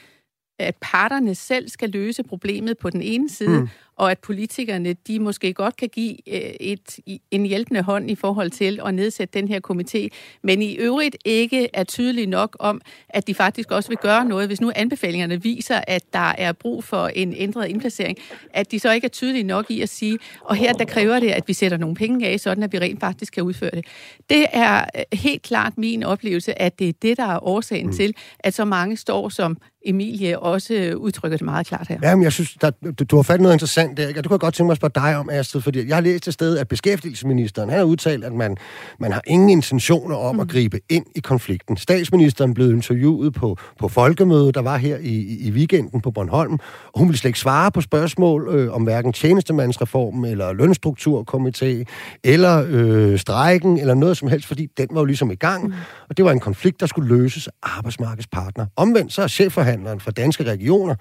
at parterne selv skal løse problemet på den ene side, mm og at politikerne, de måske godt kan give øh, et, en hjælpende hånd i forhold til at nedsætte den her komité, men i øvrigt ikke er tydelige nok om, at de faktisk også vil gøre noget, hvis nu anbefalingerne viser, at der er brug for en ændret indplacering, at de så ikke er tydelige nok i at sige, og her der kræver det, at vi sætter nogle penge af, sådan at vi rent faktisk kan udføre det. Det er øh, helt klart min oplevelse, at det er det, der er årsagen mm. til, at så mange står som Emilie også udtrykker det meget klart her. Jamen, jeg synes, der, du, du har fat noget interessant der, ikke? og det kunne jeg godt tænke mig at spørge dig om, Astrid, fordi jeg har læst et sted, at beskæftigelsesministeren han har udtalt, at man, man har ingen intentioner om mm. at gribe ind i konflikten. Statsministeren blev interviewet på, på folkemødet, der var her i, i weekenden på Bornholm, og hun ville slet ikke svare på spørgsmål øh, om hverken tjenestemandsreformen, eller lønstrukturkomité, eller øh, strejken, eller noget som helst, fordi den var jo ligesom i gang, mm. og det var en konflikt, der skulle løses af arbejdsmarkedspartner. Omvendt så er chefforhandleren for danske regioner,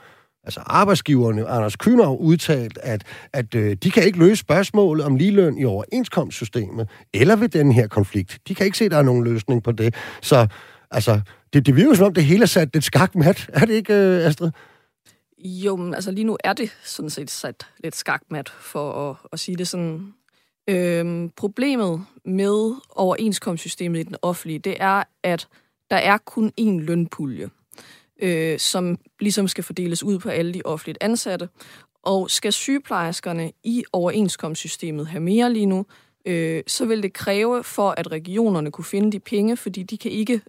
altså arbejdsgiverne, Anders Kyner, har udtalt, at, at øh, de kan ikke løse spørgsmålet om ligeløn i overenskomstsystemet, eller ved den her konflikt. De kan ikke se, at der er nogen løsning på det. Så altså, det, det virker som om, det hele er sat lidt skakmat. Er det ikke, øh, Astrid? Jo, men altså lige nu er det sådan set sat lidt skakmat, for at, at sige det sådan. Øhm, problemet med overenskomstsystemet i den offentlige, det er, at der er kun én lønpulje øh, som ligesom skal fordeles ud på alle de offentligt ansatte. Og skal sygeplejerskerne i overenskomstsystemet have mere lige nu, øh, så vil det kræve for, at regionerne kunne finde de penge, fordi de kan ikke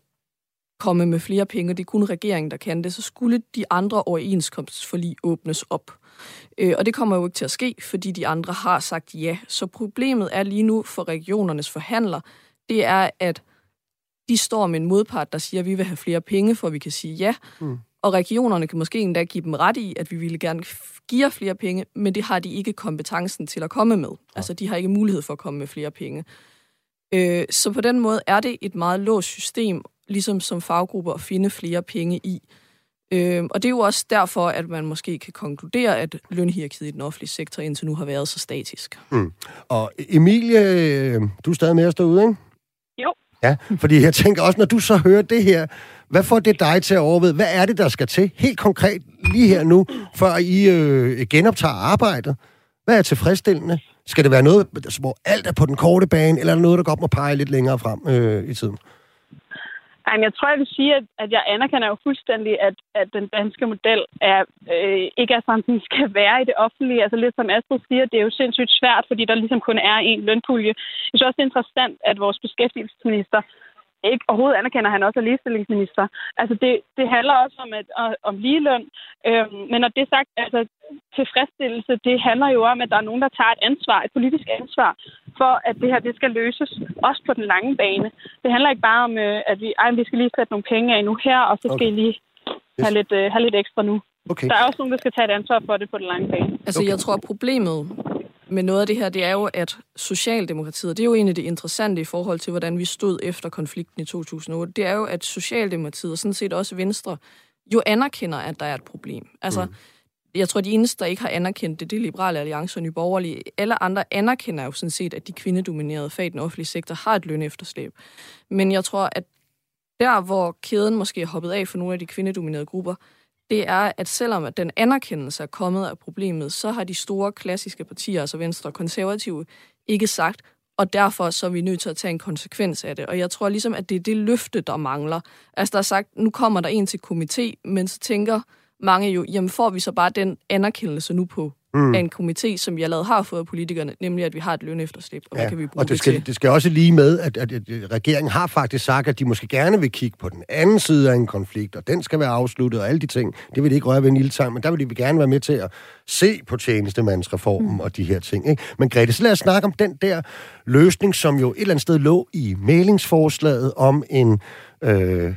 komme med flere penge. Det er kun regeringen, der kan det. Så skulle de andre overenskomstforlig åbnes op. Øh, og det kommer jo ikke til at ske, fordi de andre har sagt ja. Så problemet er lige nu for regionernes forhandler, det er, at de står med en modpart, der siger, at vi vil have flere penge, for at vi kan sige ja. Mm. Og regionerne kan måske endda give dem ret i, at vi ville gerne give flere penge, men det har de ikke kompetencen til at komme med. Ja. Altså, de har ikke mulighed for at komme med flere penge. Øh, så på den måde er det et meget låst system, ligesom som faggrupper, at finde flere penge i. Øh, og det er jo også derfor, at man måske kan konkludere, at lønhierarkiet i den offentlige sektor indtil nu har været så statisk. Mm. Og Emilie, øh, du er stadig med at stå ude, ikke? Ja, fordi jeg tænker også, når du så hører det her, hvad får det dig til at overveje? Hvad er det, der skal til helt konkret lige her nu, før I øh, genoptager arbejdet? Hvad er tilfredsstillende? Skal det være noget, hvor alt er på den korte bane, eller er der noget, der godt må pege lidt længere frem øh, i tiden? Ej, men jeg tror, jeg vil sige, at, at jeg anerkender jo fuldstændig, at, at den danske model er, øh, ikke er sådan, den skal være i det offentlige. Altså lidt som Astrid siger, det er jo sindssygt svært, fordi der ligesom kun er en lønpulje. Jeg synes også, det er interessant, at vores beskæftigelsesminister ikke overhovedet anerkender, at han også er ligestillingsminister. Altså det, det handler også om, at, om ligeløn. Øhm, men når det er sagt, altså tilfredsstillelse, det handler jo om, at der er nogen, der tager et ansvar, et politisk ansvar, for at det her det skal løses, også på den lange bane. Det handler ikke bare om, øh, at vi, ej, vi skal lige sætte nogle penge af nu her, og så skal okay. I lige have, yes. lidt, uh, have lidt ekstra nu. Okay. Der er også nogen, der skal tage et ansvar for det på den lange bane. Altså, okay. jeg tror, at problemet med noget af det her, det er jo, at Socialdemokratiet, det er jo egentlig det interessante i forhold til, hvordan vi stod efter konflikten i 2008, det er jo, at Socialdemokratiet og sådan set også Venstre jo anerkender, at der er et problem. Altså, mm jeg tror, de eneste, der ikke har anerkendt det, det er Liberale Alliance og Nye Borgerlige. Alle andre anerkender jo sådan set, at de kvindedominerede fag i den offentlige sektor har et lønefterslæb. Men jeg tror, at der, hvor kæden måske er hoppet af for nogle af de kvindedominerede grupper, det er, at selvom at den anerkendelse er kommet af problemet, så har de store klassiske partier, altså Venstre og Konservative, ikke sagt, og derfor så er vi nødt til at tage en konsekvens af det. Og jeg tror ligesom, at det er det løfte, der mangler. Altså der er sagt, nu kommer der en til komité, men så tænker mange jo, jamen får vi så bare den anerkendelse nu på mm. af en komité, som jeg allerede har fået af politikerne, nemlig at vi har et lønefterslæb, og ja, hvad kan vi bruge og det, skal, det til? det skal også lige med, at, at, at regeringen har faktisk sagt, at de måske gerne vil kigge på den anden side af en konflikt, og den skal være afsluttet, og alle de ting. Det vil de ikke røre ved en lille sang, men der vil de gerne være med til at se på tjenestemandsreformen mm. og de her ting. Ikke? Men Grete, så lad os snakke om den der løsning, som jo et eller andet sted lå i mailingsforslaget om en... Øh,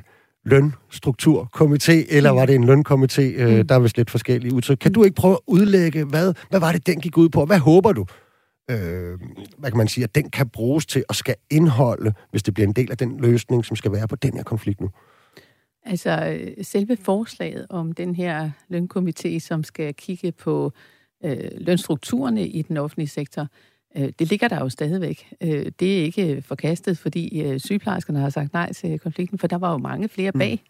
lønstrukturkomité, eller var det en lønkomité? Øh, mm. Der er vist lidt forskellige udtryk. Kan du ikke prøve at udlægge, hvad, hvad var det, den gik ud på? Hvad håber du, øh, hvad kan man sige, at den kan bruges til og skal indholde, hvis det bliver en del af den løsning, som skal være på den her konflikt nu? Altså, selve forslaget om den her lønkomité, som skal kigge på øh, lønstrukturerne i den offentlige sektor, Øh, det ligger der jo stadigvæk. Øh, det er ikke forkastet, fordi øh, sygeplejerskerne har sagt nej til konflikten, for der var jo mange flere mm. bag. Mm.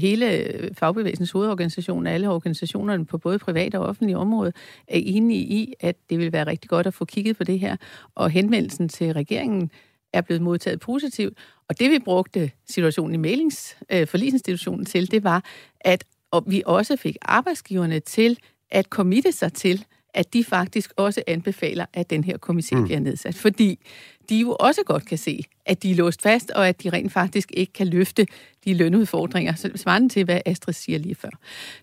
Hele fagbevægelsens hovedorganisation, alle organisationerne på både privat og offentlige område, er enige i, at det vil være rigtig godt at få kigget på det her. Og henvendelsen til regeringen er blevet modtaget positivt. Og det vi brugte situationen i mailings, øh, forlisinstitutionen til, det var, at og vi også fik arbejdsgiverne til at committe sig til, at de faktisk også anbefaler, at den her komité mm. bliver nedsat. Fordi de jo også godt kan se, at de er låst fast, og at de rent faktisk ikke kan løfte de lønudfordringer, svarende til, hvad Astrid siger lige før.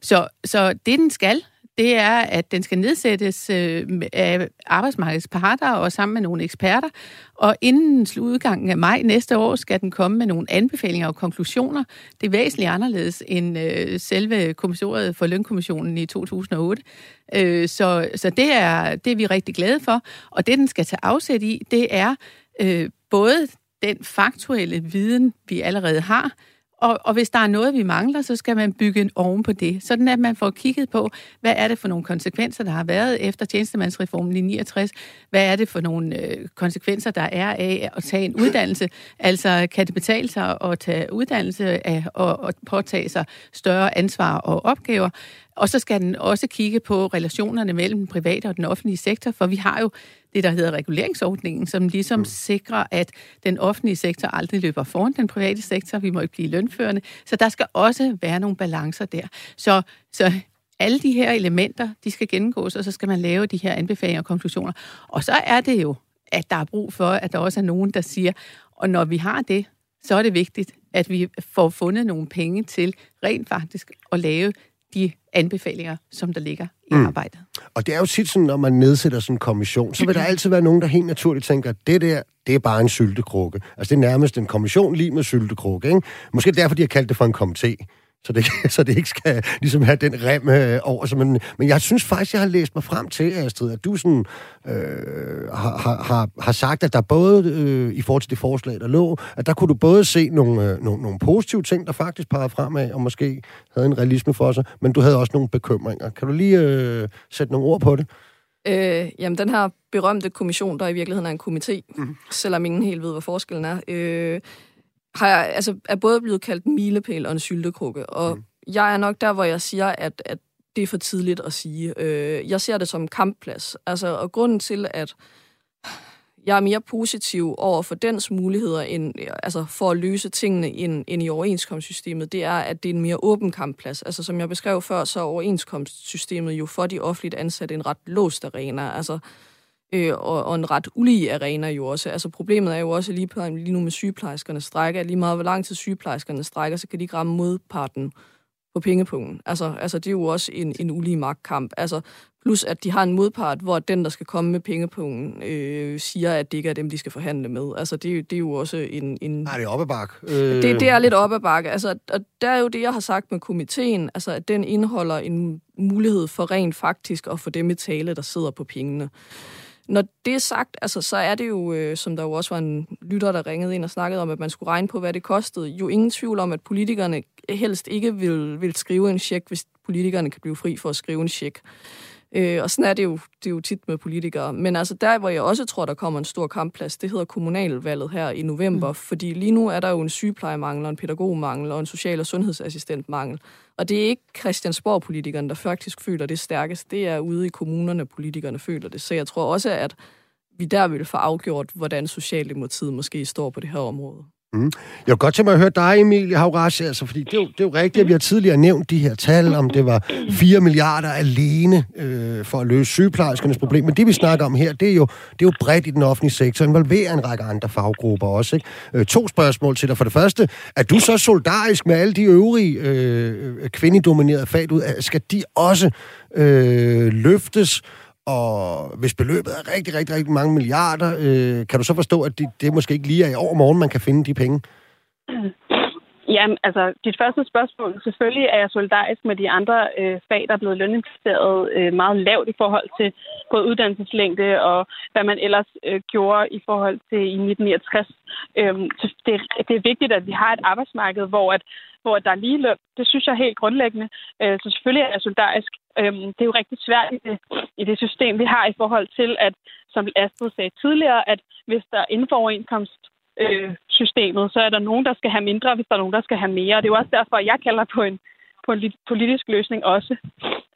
Så, så det, den skal, det er, at den skal nedsættes øh, af arbejdsmarkedets parter og sammen med nogle eksperter. Og inden udgangen af maj næste år skal den komme med nogle anbefalinger og konklusioner. Det er væsentligt anderledes end øh, selve kommissoriet for lønkommissionen i 2008. Øh, så så det, er, det er vi rigtig glade for. Og det, den skal tage afsæt i, det er øh, både den faktuelle viden, vi allerede har, og, og hvis der er noget, vi mangler, så skal man bygge en oven på det. Sådan at man får kigget på, hvad er det for nogle konsekvenser, der har været efter tjenestemandsreformen i 69? Hvad er det for nogle øh, konsekvenser, der er af at tage en uddannelse? Altså, kan det betale sig at tage uddannelse af, og, og påtage sig større ansvar og opgaver? Og så skal den også kigge på relationerne mellem den private og den offentlige sektor, for vi har jo det, der hedder reguleringsordningen, som ligesom mm. sikrer, at den offentlige sektor aldrig løber foran den private sektor. Vi må ikke blive lønførende. Så der skal også være nogle balancer der. Så, så alle de her elementer, de skal gennemgås, og så skal man lave de her anbefalinger og konklusioner. Og så er det jo, at der er brug for, at der også er nogen, der siger, og når vi har det, så er det vigtigt, at vi får fundet nogle penge til rent faktisk at lave de anbefalinger, som der ligger i mm. arbejdet. Og det er jo tit sådan, når man nedsætter sådan en kommission, så vil der altid være nogen, der helt naturligt tænker, at det der, det er bare en syltekrukke. Altså det er nærmest en kommission lige med syltekrukke, ikke? Måske derfor, de har kaldt det for en komité. Så det, [LAUGHS] så det ikke skal ligesom have den rem øh, over sig. Men, men jeg synes faktisk, jeg har læst mig frem til, Astrid, at du sådan, øh, har, har, har sagt, at der både øh, i forhold til det forslag, der lå, at der kunne du både se nogle, øh, nogle, nogle positive ting, der faktisk pegede fremad, og måske havde en realisme for sig, men du havde også nogle bekymringer. Kan du lige øh, sætte nogle ord på det? Øh, jamen, den her berømte kommission, der i virkeligheden er en komité, mm. selvom ingen helt ved, hvad forskellen er, øh, har jeg, altså, er både blevet kaldt en milepæl og en syltekrukke. Og mm. jeg er nok der, hvor jeg siger, at, at det er for tidligt at sige. Øh, jeg ser det som kampplads. Altså, og grunden til, at jeg er mere positiv over for dens muligheder end, altså for at løse tingene end, end i overenskomstsystemet, det er, at det er en mere åben kampplads. Altså som jeg beskrev før, så er overenskomstsystemet jo for de offentligt ansatte en ret låst arena. Altså øh, og, og en ret ulige arena jo også. Altså problemet er jo også lige, lige nu med sygeplejerskerne strækker, at lige meget hvor lang tid sygeplejerskerne strækker, så kan de ikke ramme modparten på pengepunkten. Altså, altså det er jo også en, en ulige magtkamp. Altså, plus at de har en modpart, hvor den, der skal komme med pengepunkten, øh, siger, at det ikke er dem, de skal forhandle med. Altså, det, det er jo også en... en Nej, det er op ad bak. Øh... Det, det er lidt op ad bakke. Altså, og der er jo det, jeg har sagt med komiteen, altså, at den indeholder en mulighed for rent faktisk at få dem i tale, der sidder på pengene. Når det er sagt, altså, så er det jo, øh, som der jo også var en lytter, der ringede ind og snakkede om, at man skulle regne på, hvad det kostede. Jo ingen tvivl om, at politikerne helst ikke vil, vil skrive en check, hvis politikerne kan blive fri for at skrive en check. Øh, og sådan er det, jo, det er jo tit med politikere. Men altså der, hvor jeg også tror, der kommer en stor kampplads, det hedder kommunalvalget her i november. Mm. Fordi lige nu er der jo en sygeplejemangel, og en pædagogmangel og en social- og sundhedsassistentmangel. Og det er ikke Christiansborg-politikerne, der faktisk føler det stærkest. Det er ude i kommunerne, politikerne føler det. Så jeg tror også, at vi der vil få afgjort, hvordan Socialdemokratiet måske står på det her område. Mm. Jeg vil godt tænke mig at høre dig, Emilie Havras, altså, fordi det er, jo, det er jo rigtigt, at vi har tidligere nævnt de her tal, om det var 4 milliarder alene øh, for at løse sygeplejerskernes problem. Men det, vi snakker om her, det er jo, det er jo bredt i den offentlige sektor, involverer en række andre faggrupper også. Ikke? Øh, to spørgsmål til dig. For det første, er du så solidarisk med alle de øvrige øh, øh kvindedominerede fag? Skal de også øh, løftes? Og hvis beløbet er rigtig, rigtig, rigtig mange milliarder, øh, kan du så forstå, at det, det måske ikke lige er i overmorgen, man kan finde de penge? [CLEARS THROAT] Jamen, altså, dit første spørgsmål, selvfølgelig er jeg solidarisk med de andre øh, fag, der er blevet løninvesteret øh, meget lavt i forhold til både uddannelseslængde og hvad man ellers øh, gjorde i forhold til i 1969. Øhm, det, det er vigtigt, at vi har et arbejdsmarked, hvor at hvor der er lige løn. Det synes jeg er helt grundlæggende. Øh, så selvfølgelig er jeg solidarisk. Øhm, det er jo rigtig svært i det, i det system, vi har i forhold til, at, som Astrid sagde tidligere, at hvis der inden for overenskomst øh, systemet, så er der nogen, der skal have mindre, hvis der er nogen, der skal have mere. Og det er jo også derfor, at jeg kalder på en, på en politisk løsning også.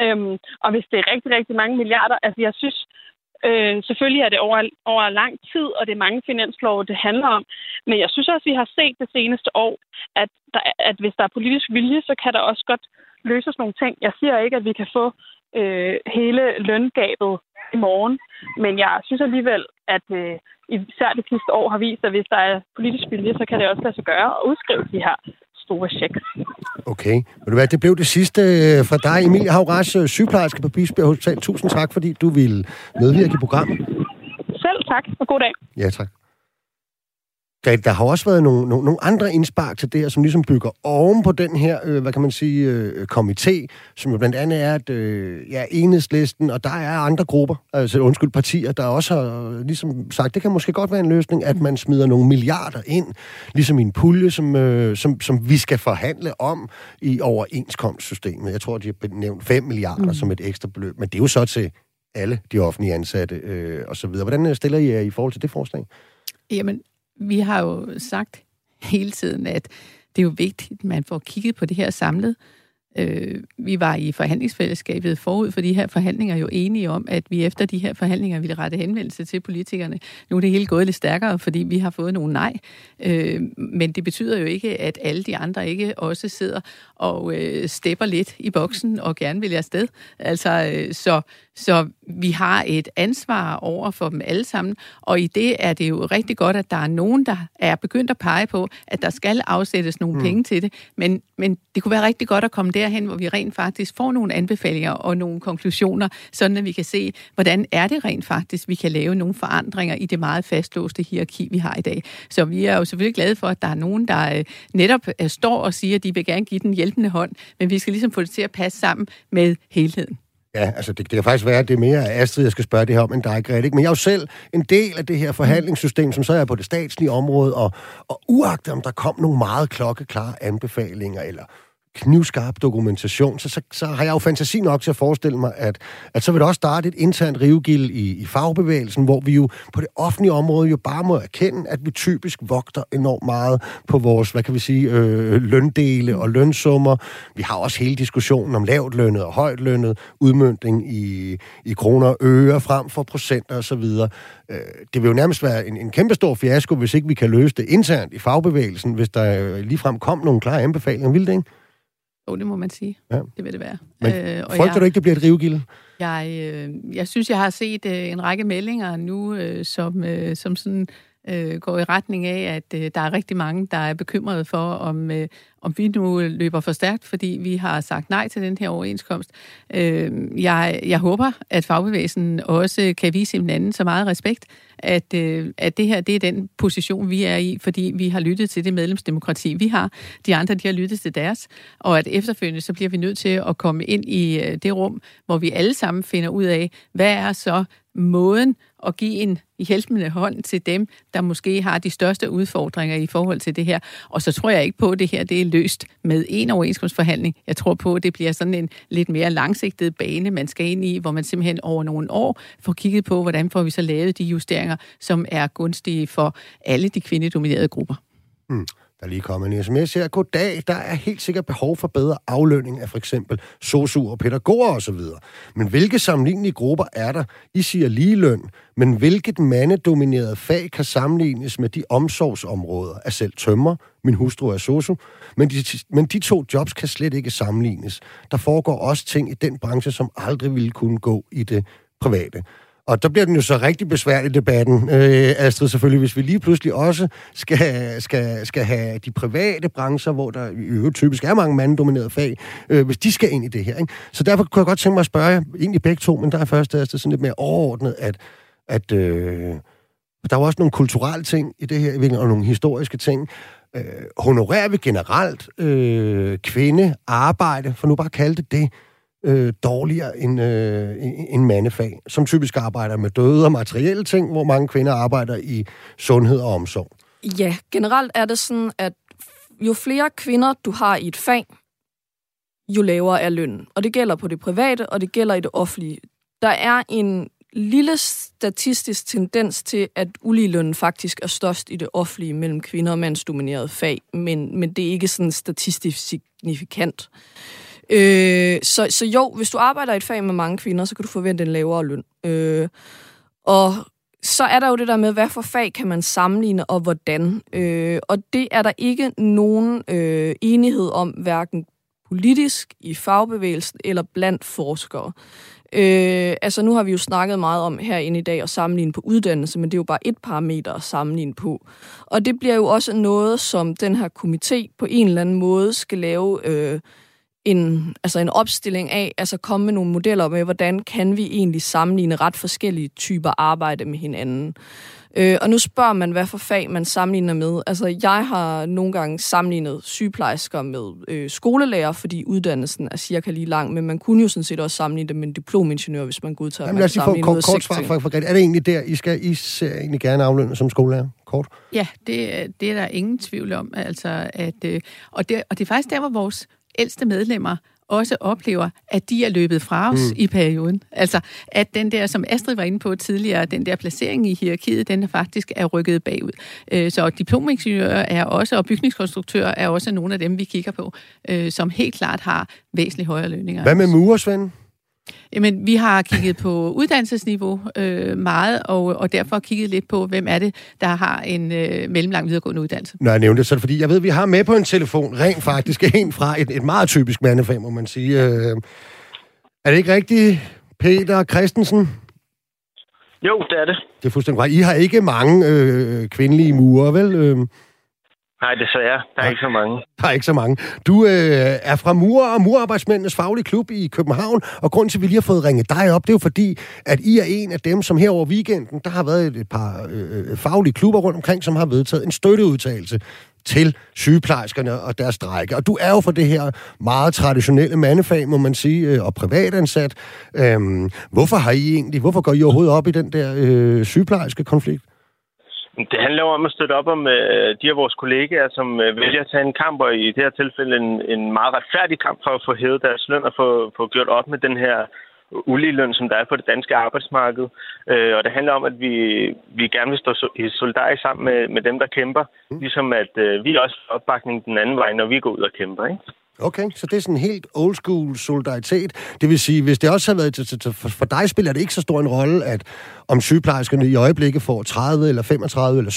Øhm, og hvis det er rigtig, rigtig mange milliarder, altså jeg synes, Øh, selvfølgelig er det over, over lang tid, og det er mange finanslove, det handler om. Men jeg synes også, at vi har set det seneste år, at, der, at hvis der er politisk vilje, så kan der også godt løses nogle ting. Jeg siger ikke, at vi kan få øh, hele løngabet i morgen, men jeg synes alligevel, at øh, især det sidste år har vist, at hvis der er politisk vilje, så kan det også lade sig gøre at udskrive de her store checks. Okay. Vil du hvad, det blev det sidste øh, fra dig, Emilie Havras, øh, sygeplejerske på Bispebjerg Hospital. Tusind tak, fordi du ville medvirke i programmet. Selv tak, og god dag. Ja, tak. Der, der har også været nogle, nogle, nogle andre indspark til det her, som ligesom bygger oven på den her, øh, hvad kan man sige, øh, komité, som jo blandt andet er, at øh, ja, enhedslisten, og der er andre grupper, altså undskyld, partier, der også har øh, ligesom sagt, det kan måske godt være en løsning, at man smider nogle milliarder ind, ligesom i en pulje, som, øh, som, som vi skal forhandle om i overenskomstsystemet. Jeg tror, de har nævnt 5 milliarder mm. som et ekstra beløb, men det er jo så til alle de offentlige ansatte øh, og så videre. Hvordan øh, stiller I jer i forhold til det forslag? Jamen, vi har jo sagt hele tiden, at det er jo vigtigt, at man får kigget på det her samlet. Øh, vi var i forhandlingsfællesskabet forud for de her forhandlinger jo enige om, at vi efter de her forhandlinger ville rette henvendelse til politikerne. Nu er det hele gået lidt stærkere, fordi vi har fået nogle nej. Øh, men det betyder jo ikke, at alle de andre ikke også sidder og øh, stepper lidt i boksen og gerne vil afsted. Altså, øh, så, så vi har et ansvar over for dem alle sammen, og i det er det jo rigtig godt, at der er nogen, der er begyndt at pege på, at der skal afsættes nogle mm. penge til det, men, men det kunne være rigtig godt at komme der derhen, hvor vi rent faktisk får nogle anbefalinger og nogle konklusioner, sådan at vi kan se, hvordan er det rent faktisk, vi kan lave nogle forandringer i det meget fastlåste hierarki, vi har i dag. Så vi er jo selvfølgelig glade for, at der er nogen, der øh, netop øh, står og siger, at de vil gerne give den hjælpende hånd, men vi skal ligesom få det til at passe sammen med helheden. Ja, altså det, det kan faktisk være, at det er mere Astrid, jeg skal spørge det her om, end dig, Grete. Men jeg er jo selv en del af det her forhandlingssystem, som så er på det statslige område, og, og uagtet om der kom nogle meget klokkeklare anbefalinger, eller knivskarp dokumentation, så, så, så har jeg jo fantasi nok til at forestille mig, at, at så vil der også starte et internt rivegild i, i fagbevægelsen, hvor vi jo på det offentlige område jo bare må erkende, at vi typisk vogter enormt meget på vores, hvad kan vi sige, øh, løndele og lønsummer. Vi har også hele diskussionen om lavt lønnet og højt lønnet, udmyndning i, i kroner og øre frem for procenter osv. Øh, det vil jo nærmest være en, en kæmpestor fiasko, hvis ikke vi kan løse det internt i fagbevægelsen, hvis der øh, ligefrem kom nogle klare anbefalinger. Vil det ikke? Jo, det må man sige. Ja. Det vil det være. Men øh, frygter jeg, du ikke, det bliver et rivegilde? Jeg, øh, jeg synes, jeg har set øh, en række meldinger nu, øh, som, øh, som sådan øh, går i retning af, at øh, der er rigtig mange, der er bekymrede for, om, øh, om vi nu løber for stærkt, fordi vi har sagt nej til den her overenskomst. Øh, jeg, jeg håber, at fagbevægelsen også kan vise hinanden så meget respekt, at, øh, at det her det er den position, vi er i, fordi vi har lyttet til det medlemsdemokrati, vi har. De andre, de har lyttet til deres, og at efterfølgende, så bliver vi nødt til at komme ind i øh, det rum, hvor vi alle sammen finder ud af, hvad er så måden at give en hjælpende hånd til dem, der måske har de største udfordringer i forhold til det her. Og så tror jeg ikke på, at det her det er løst med en overenskomstforhandling. Jeg tror på, at det bliver sådan en lidt mere langsigtet bane, man skal ind i, hvor man simpelthen over nogle år får kigget på, hvordan får vi så lavet de justeringer, som er gunstige for alle de kvindedominerede grupper. Mm. Der er lige kommet en sms her. Goddag, der er helt sikkert behov for bedre aflønning af for eksempel sosu og pædagoger osv. Men hvilke sammenlignelige grupper er der? I siger ligeløn, men hvilket mandedomineret fag kan sammenlignes med de omsorgsområder Er selv tømmer, min hustru er sosu, men de, men de to jobs kan slet ikke sammenlignes. Der foregår også ting i den branche, som aldrig ville kunne gå i det private. Og der bliver den jo så rigtig besværlig, debatten, øh, Astrid, selvfølgelig, hvis vi lige pludselig også skal, skal, skal have de private brancher, hvor der jo typisk er mange manddominerede fag, øh, hvis de skal ind i det her. Ikke? Så derfor kunne jeg godt tænke mig at spørge egentlig begge to, men der er først Astrid sådan lidt mere overordnet, at, at øh, der er også nogle kulturelle ting i det her, og nogle historiske ting. Øh, honorerer vi generelt øh, kvinde arbejde, for nu bare kalde det det, øh, dårligere end, øh, end mandefag, som typisk arbejder med døde og materielle ting, hvor mange kvinder arbejder i sundhed og omsorg. Ja, generelt er det sådan, at jo flere kvinder du har i et fag, jo lavere er lønnen. Og det gælder på det private, og det gælder i det offentlige. Der er en lille statistisk tendens til, at uligelønnen faktisk er størst i det offentlige mellem kvinder og mandsdominerede fag, men, men det er ikke sådan statistisk signifikant. Øh, Øh, så, så jo, hvis du arbejder i et fag med mange kvinder, så kan du forvente en lavere løn. Øh, og så er der jo det der med, hvad for fag kan man sammenligne, og hvordan. Øh, og det er der ikke nogen øh, enighed om, hverken politisk, i fagbevægelsen eller blandt forskere. Øh, altså nu har vi jo snakket meget om herinde i dag at sammenligne på uddannelse, men det er jo bare et parameter at sammenligne på. Og det bliver jo også noget, som den her komité på en eller anden måde skal lave øh, en, altså en opstilling af, altså komme med nogle modeller med, hvordan kan vi egentlig sammenligne ret forskellige typer arbejde med hinanden. Øh, og nu spørger man, hvad for fag man sammenligner med. Altså, jeg har nogle gange sammenlignet sygeplejersker med øh, skolelærer, fordi uddannelsen er cirka lige lang, men man kunne jo sådan set også sammenligne det med en diplomingeniør, hvis man godtager, Jamen, lad os lige få kort, kort svar for, for, Er det egentlig der, I skal I ser egentlig gerne aflønne som skolelærer? Kort? Ja, det, det er der ingen tvivl om. Altså, at, øh, og, det, og det er faktisk der, hvor vores ældste medlemmer også oplever, at de er løbet fra os mm. i perioden. Altså, at den der, som Astrid var inde på tidligere, den der placering i hierarkiet, den er faktisk er rykket bagud. Øh, så diplomingeniører er også, og bygningskonstruktører er også nogle af dem, vi kigger på, øh, som helt klart har væsentligt højere lønninger. Hvad med murersvend? Jamen, vi har kigget på uddannelsesniveau øh, meget, og, og derfor kigget lidt på, hvem er det, der har en øh, mellemlang videregående uddannelse. Når jeg nævnte det, så er det fordi, jeg ved, at vi har med på en telefon, rent faktisk, [LAUGHS] en fra et, et meget typisk mandefag, må man sige. Øh, er det ikke rigtigt, Peter Christensen? Jo, det er det. Det er fuldstændig right. I har ikke mange øh, kvindelige murer, vel? Øh... Nej, desværre. Der er ja. ikke så mange. Der er ikke så mange. Du øh, er fra Mur og Murarbejdsmændenes faglige klub i København, og grund til, at vi lige har fået ringet dig op, det er jo fordi, at I er en af dem, som her over weekenden, der har været et par øh, øh, faglige klubber rundt omkring, som har vedtaget en støtteudtalelse til sygeplejerskerne og deres strække. Og du er jo for det her meget traditionelle mandefag, må man sige, øh, og privatansat. Øhm, hvorfor har I egentlig, hvorfor går I overhovedet op i den der øh, sygeplejerske konflikt? Det handler jo om at støtte op om øh, de af vores kollegaer, som øh, vælger at tage en kamp, og i det her tilfælde en, en meget retfærdig kamp for at få hævet deres løn og få, få gjort op med den her uligeløn, som der er på det danske arbejdsmarked. Øh, og det handler om, at vi, vi gerne vil stå solidarisk sammen med, med dem, der kæmper, mm. ligesom at øh, vi også får opbakning den anden vej, når vi går ud og kæmper. Ikke? Okay, så det er sådan helt old school solidaritet. Det vil sige, hvis det også har været... For dig spiller det ikke så stor en rolle, at om sygeplejerskerne i øjeblikket får 30 eller 35 eller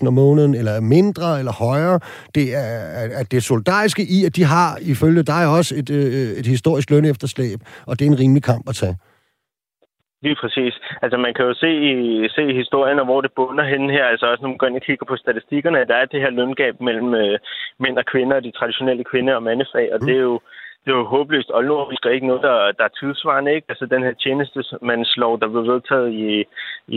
37.000 om måneden, eller mindre eller højere. Det er, at det er solidariske i, at de har ifølge dig også et, øh, et historisk lønefterslæb, og det er en rimelig kamp at tage. Lige præcis. Altså man kan jo se i, se i historien, hvor det bunder henne her, altså også når man går ind og kigger på statistikkerne, der er det her løngab mellem øh, mænd og kvinder, og de traditionelle kvinde- og mandefag, og mm. det er jo det er jo håbløst oldnordisk, og ikke noget, der, der er tidsvarende. Ikke? Altså den her tjenestemandslov, der blev vedtaget i,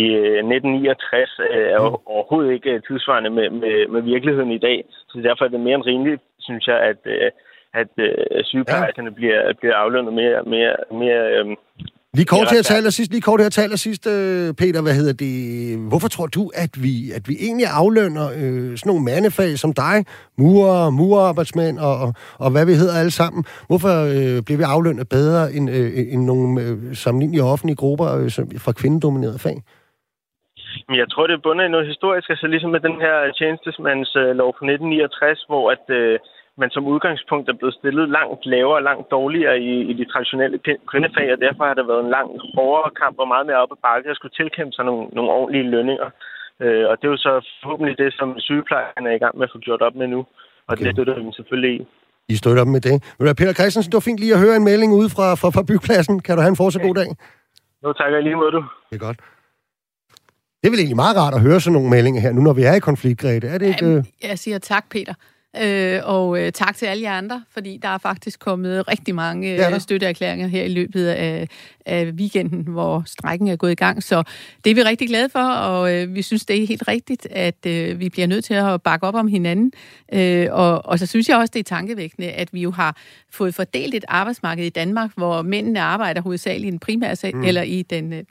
i 1969, øh, er jo mm. overhovedet ikke øh, tidsvarende med, med, med virkeligheden i dag. Så derfor er det mere end rimeligt, synes jeg, at, øh, at sygeplejerskerne ja. bliver, bliver aflønnet mere, mere, mere øhm, Lige kort her til sidst, lige kort her til sidst, øh, Peter, hvad hedder det? Hvorfor tror du, at vi, at vi egentlig aflønner øh, sådan nogle mandefag som dig, murer, murerarbejdsmænd og, og, og hvad vi hedder alle sammen? Hvorfor øh, bliver vi aflønnet bedre end, øh, end nogle øh, sammenlignelige offentlige grupper øh, som, fra kvindedominerede fag? Men jeg tror, det er bundet i noget historisk, altså ligesom med den her tjenestemands-lov fra 1969, hvor at... Øh, men som udgangspunkt er blevet stillet langt lavere og langt dårligere i, i de traditionelle kvindefag, og derfor har der været en langt hårdere kamp og meget mere op ad bakke at skulle tilkæmpe sig nogle, nogle ordentlige lønninger. Øh, og det er jo så forhåbentlig det, som sygeplejerskerne er i gang med at få gjort op med nu, og okay. det støtter vi selvfølgelig i. I støtter op med det. Men Peter Christensen, det var fint lige at høre en melding ud fra, fra, fra byggepladsen. Kan du have en fortsat okay. god dag? Jo, tak lige mod du. Det er godt. Det er vel egentlig meget rart at høre sådan nogle meldinger her, nu når vi er i konflikt, Grete. Er det ikke... Jamen, jeg siger tak, Peter. Øh, og øh, tak til alle jer andre, fordi der er faktisk kommet rigtig mange øh, støtteerklæringer her i løbet af, af weekenden, hvor strækken er gået i gang. Så det er vi rigtig glade for, og øh, vi synes, det er helt rigtigt, at øh, vi bliver nødt til at bakke op om hinanden. Øh, og, og så synes jeg også, det er tankevækkende, at vi jo har fået fordelt et arbejdsmarked i Danmark, hvor mændene arbejder hovedsageligt i den primære mm. eller i den Øh,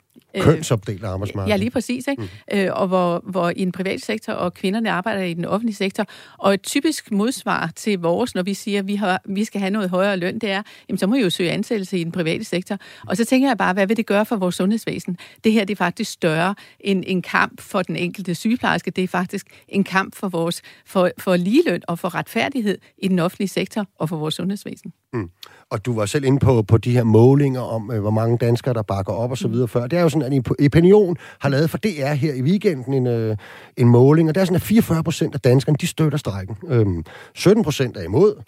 Kønsopdelt arbejdsmarked. Ja, lige præcis. Ikke? Mm. Øh, og hvor, hvor i den private sektor, og kvinderne arbejder i den offentlige sektor. Og et typisk modsvar til vores, når vi siger, at vi, har, vi skal have noget højere løn, det er, jamen, så må I jo søge ansættelse i den private sektor. Og så tænker jeg bare, hvad vil det gøre for vores sundhedsvæsen? Det her det er faktisk større end en kamp for den enkelte sygeplejerske. Det er faktisk en kamp for, vores, for, for ligeløn og for retfærdighed i den offentlige sektor og for vores sundhedsvæsen. Mm. Og du var selv inde på, på de her målinger om, øh, hvor mange danskere, der bakker op og så mm. videre før. Det er jo sådan, at Opinion har lavet for DR her i weekenden en, øh, en måling, og det er sådan, at 44 procent af danskerne, de støtter strækken. Øhm, 17 procent er imod.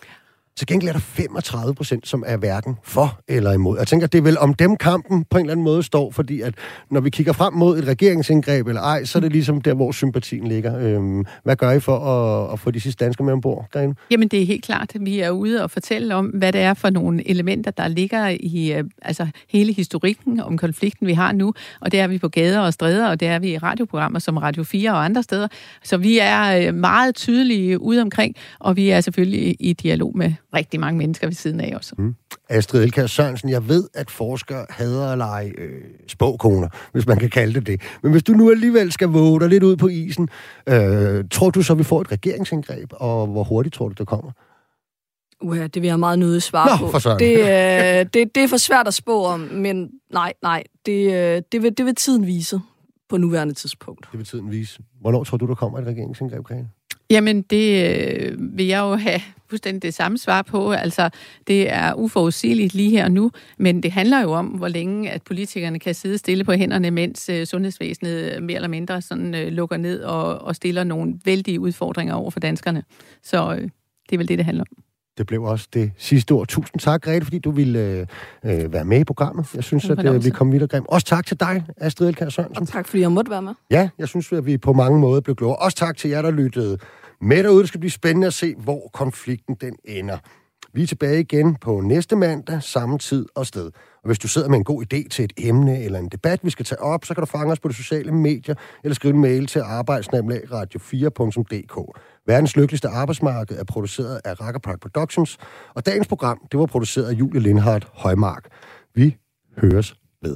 Til gengæld er der 35 procent, som er hverken for eller imod. Jeg tænker, det er vel om dem kampen på en eller anden måde står, fordi at når vi kigger frem mod et regeringsindgreb eller ej, så er det ligesom der, hvor sympatien ligger. Øhm, hvad gør I for at, at få de sidste danskere med ombord, Grene? Jamen, det er helt klart. Vi er ude og fortælle om, hvad det er for nogle elementer, der ligger i øh, altså, hele historikken om konflikten, vi har nu. Og det er vi på gader og stræder, og det er vi i radioprogrammer som Radio 4 og andre steder. Så vi er øh, meget tydelige ude omkring, og vi er selvfølgelig i dialog med rigtig mange mennesker ved siden af også. Mm. Astrid Elkær Sørensen, jeg ved, at forskere hader at lege øh, spåkoner, hvis man kan kalde det det. Men hvis du nu alligevel skal våge dig lidt ud på isen, øh, tror du så, vi får et regeringsindgreb, og hvor hurtigt tror du, det kommer? Uha, det vil jeg meget nødig svare Nå, på. Det, øh, det, det er for svært at spå om, men nej, nej, det, øh, det, vil, det vil tiden vise på nuværende tidspunkt. Det vil tiden vise. Hvornår tror du, der kommer et regeringsindgreb, Karin? Jamen, det øh, vil jeg jo have fuldstændig det samme svar på. Altså, det er uforudsigeligt lige her og nu, men det handler jo om, hvor længe at politikerne kan sidde stille på hænderne, mens øh, sundhedsvæsenet mere eller mindre sådan, øh, lukker ned og, og stiller nogle vældige udfordringer over for danskerne. Så øh, det er vel det, det handler om. Det blev også det sidste ord. Tusind tak, Grete, fordi du ville øh, være med i programmet. Jeg synes, at øh, vi kom vidt og grim. Også tak til dig, Astrid Elkær Sørensen. Og tak, fordi jeg måtte være med. Ja, jeg synes, at vi på mange måder blev klogere. Også tak til jer, der lyttede med derude, det skal blive spændende at se, hvor konflikten den ender. Vi er tilbage igen på næste mandag, samme tid og sted. Og hvis du sidder med en god idé til et emne eller en debat, vi skal tage op, så kan du fange os på de sociale medier, eller skrive en mail til arbejdsnamlagradio4.dk. Verdens lykkeligste arbejdsmarked er produceret af Park Productions, og dagens program, det var produceret af Julie Lindhardt Højmark. Vi høres ved.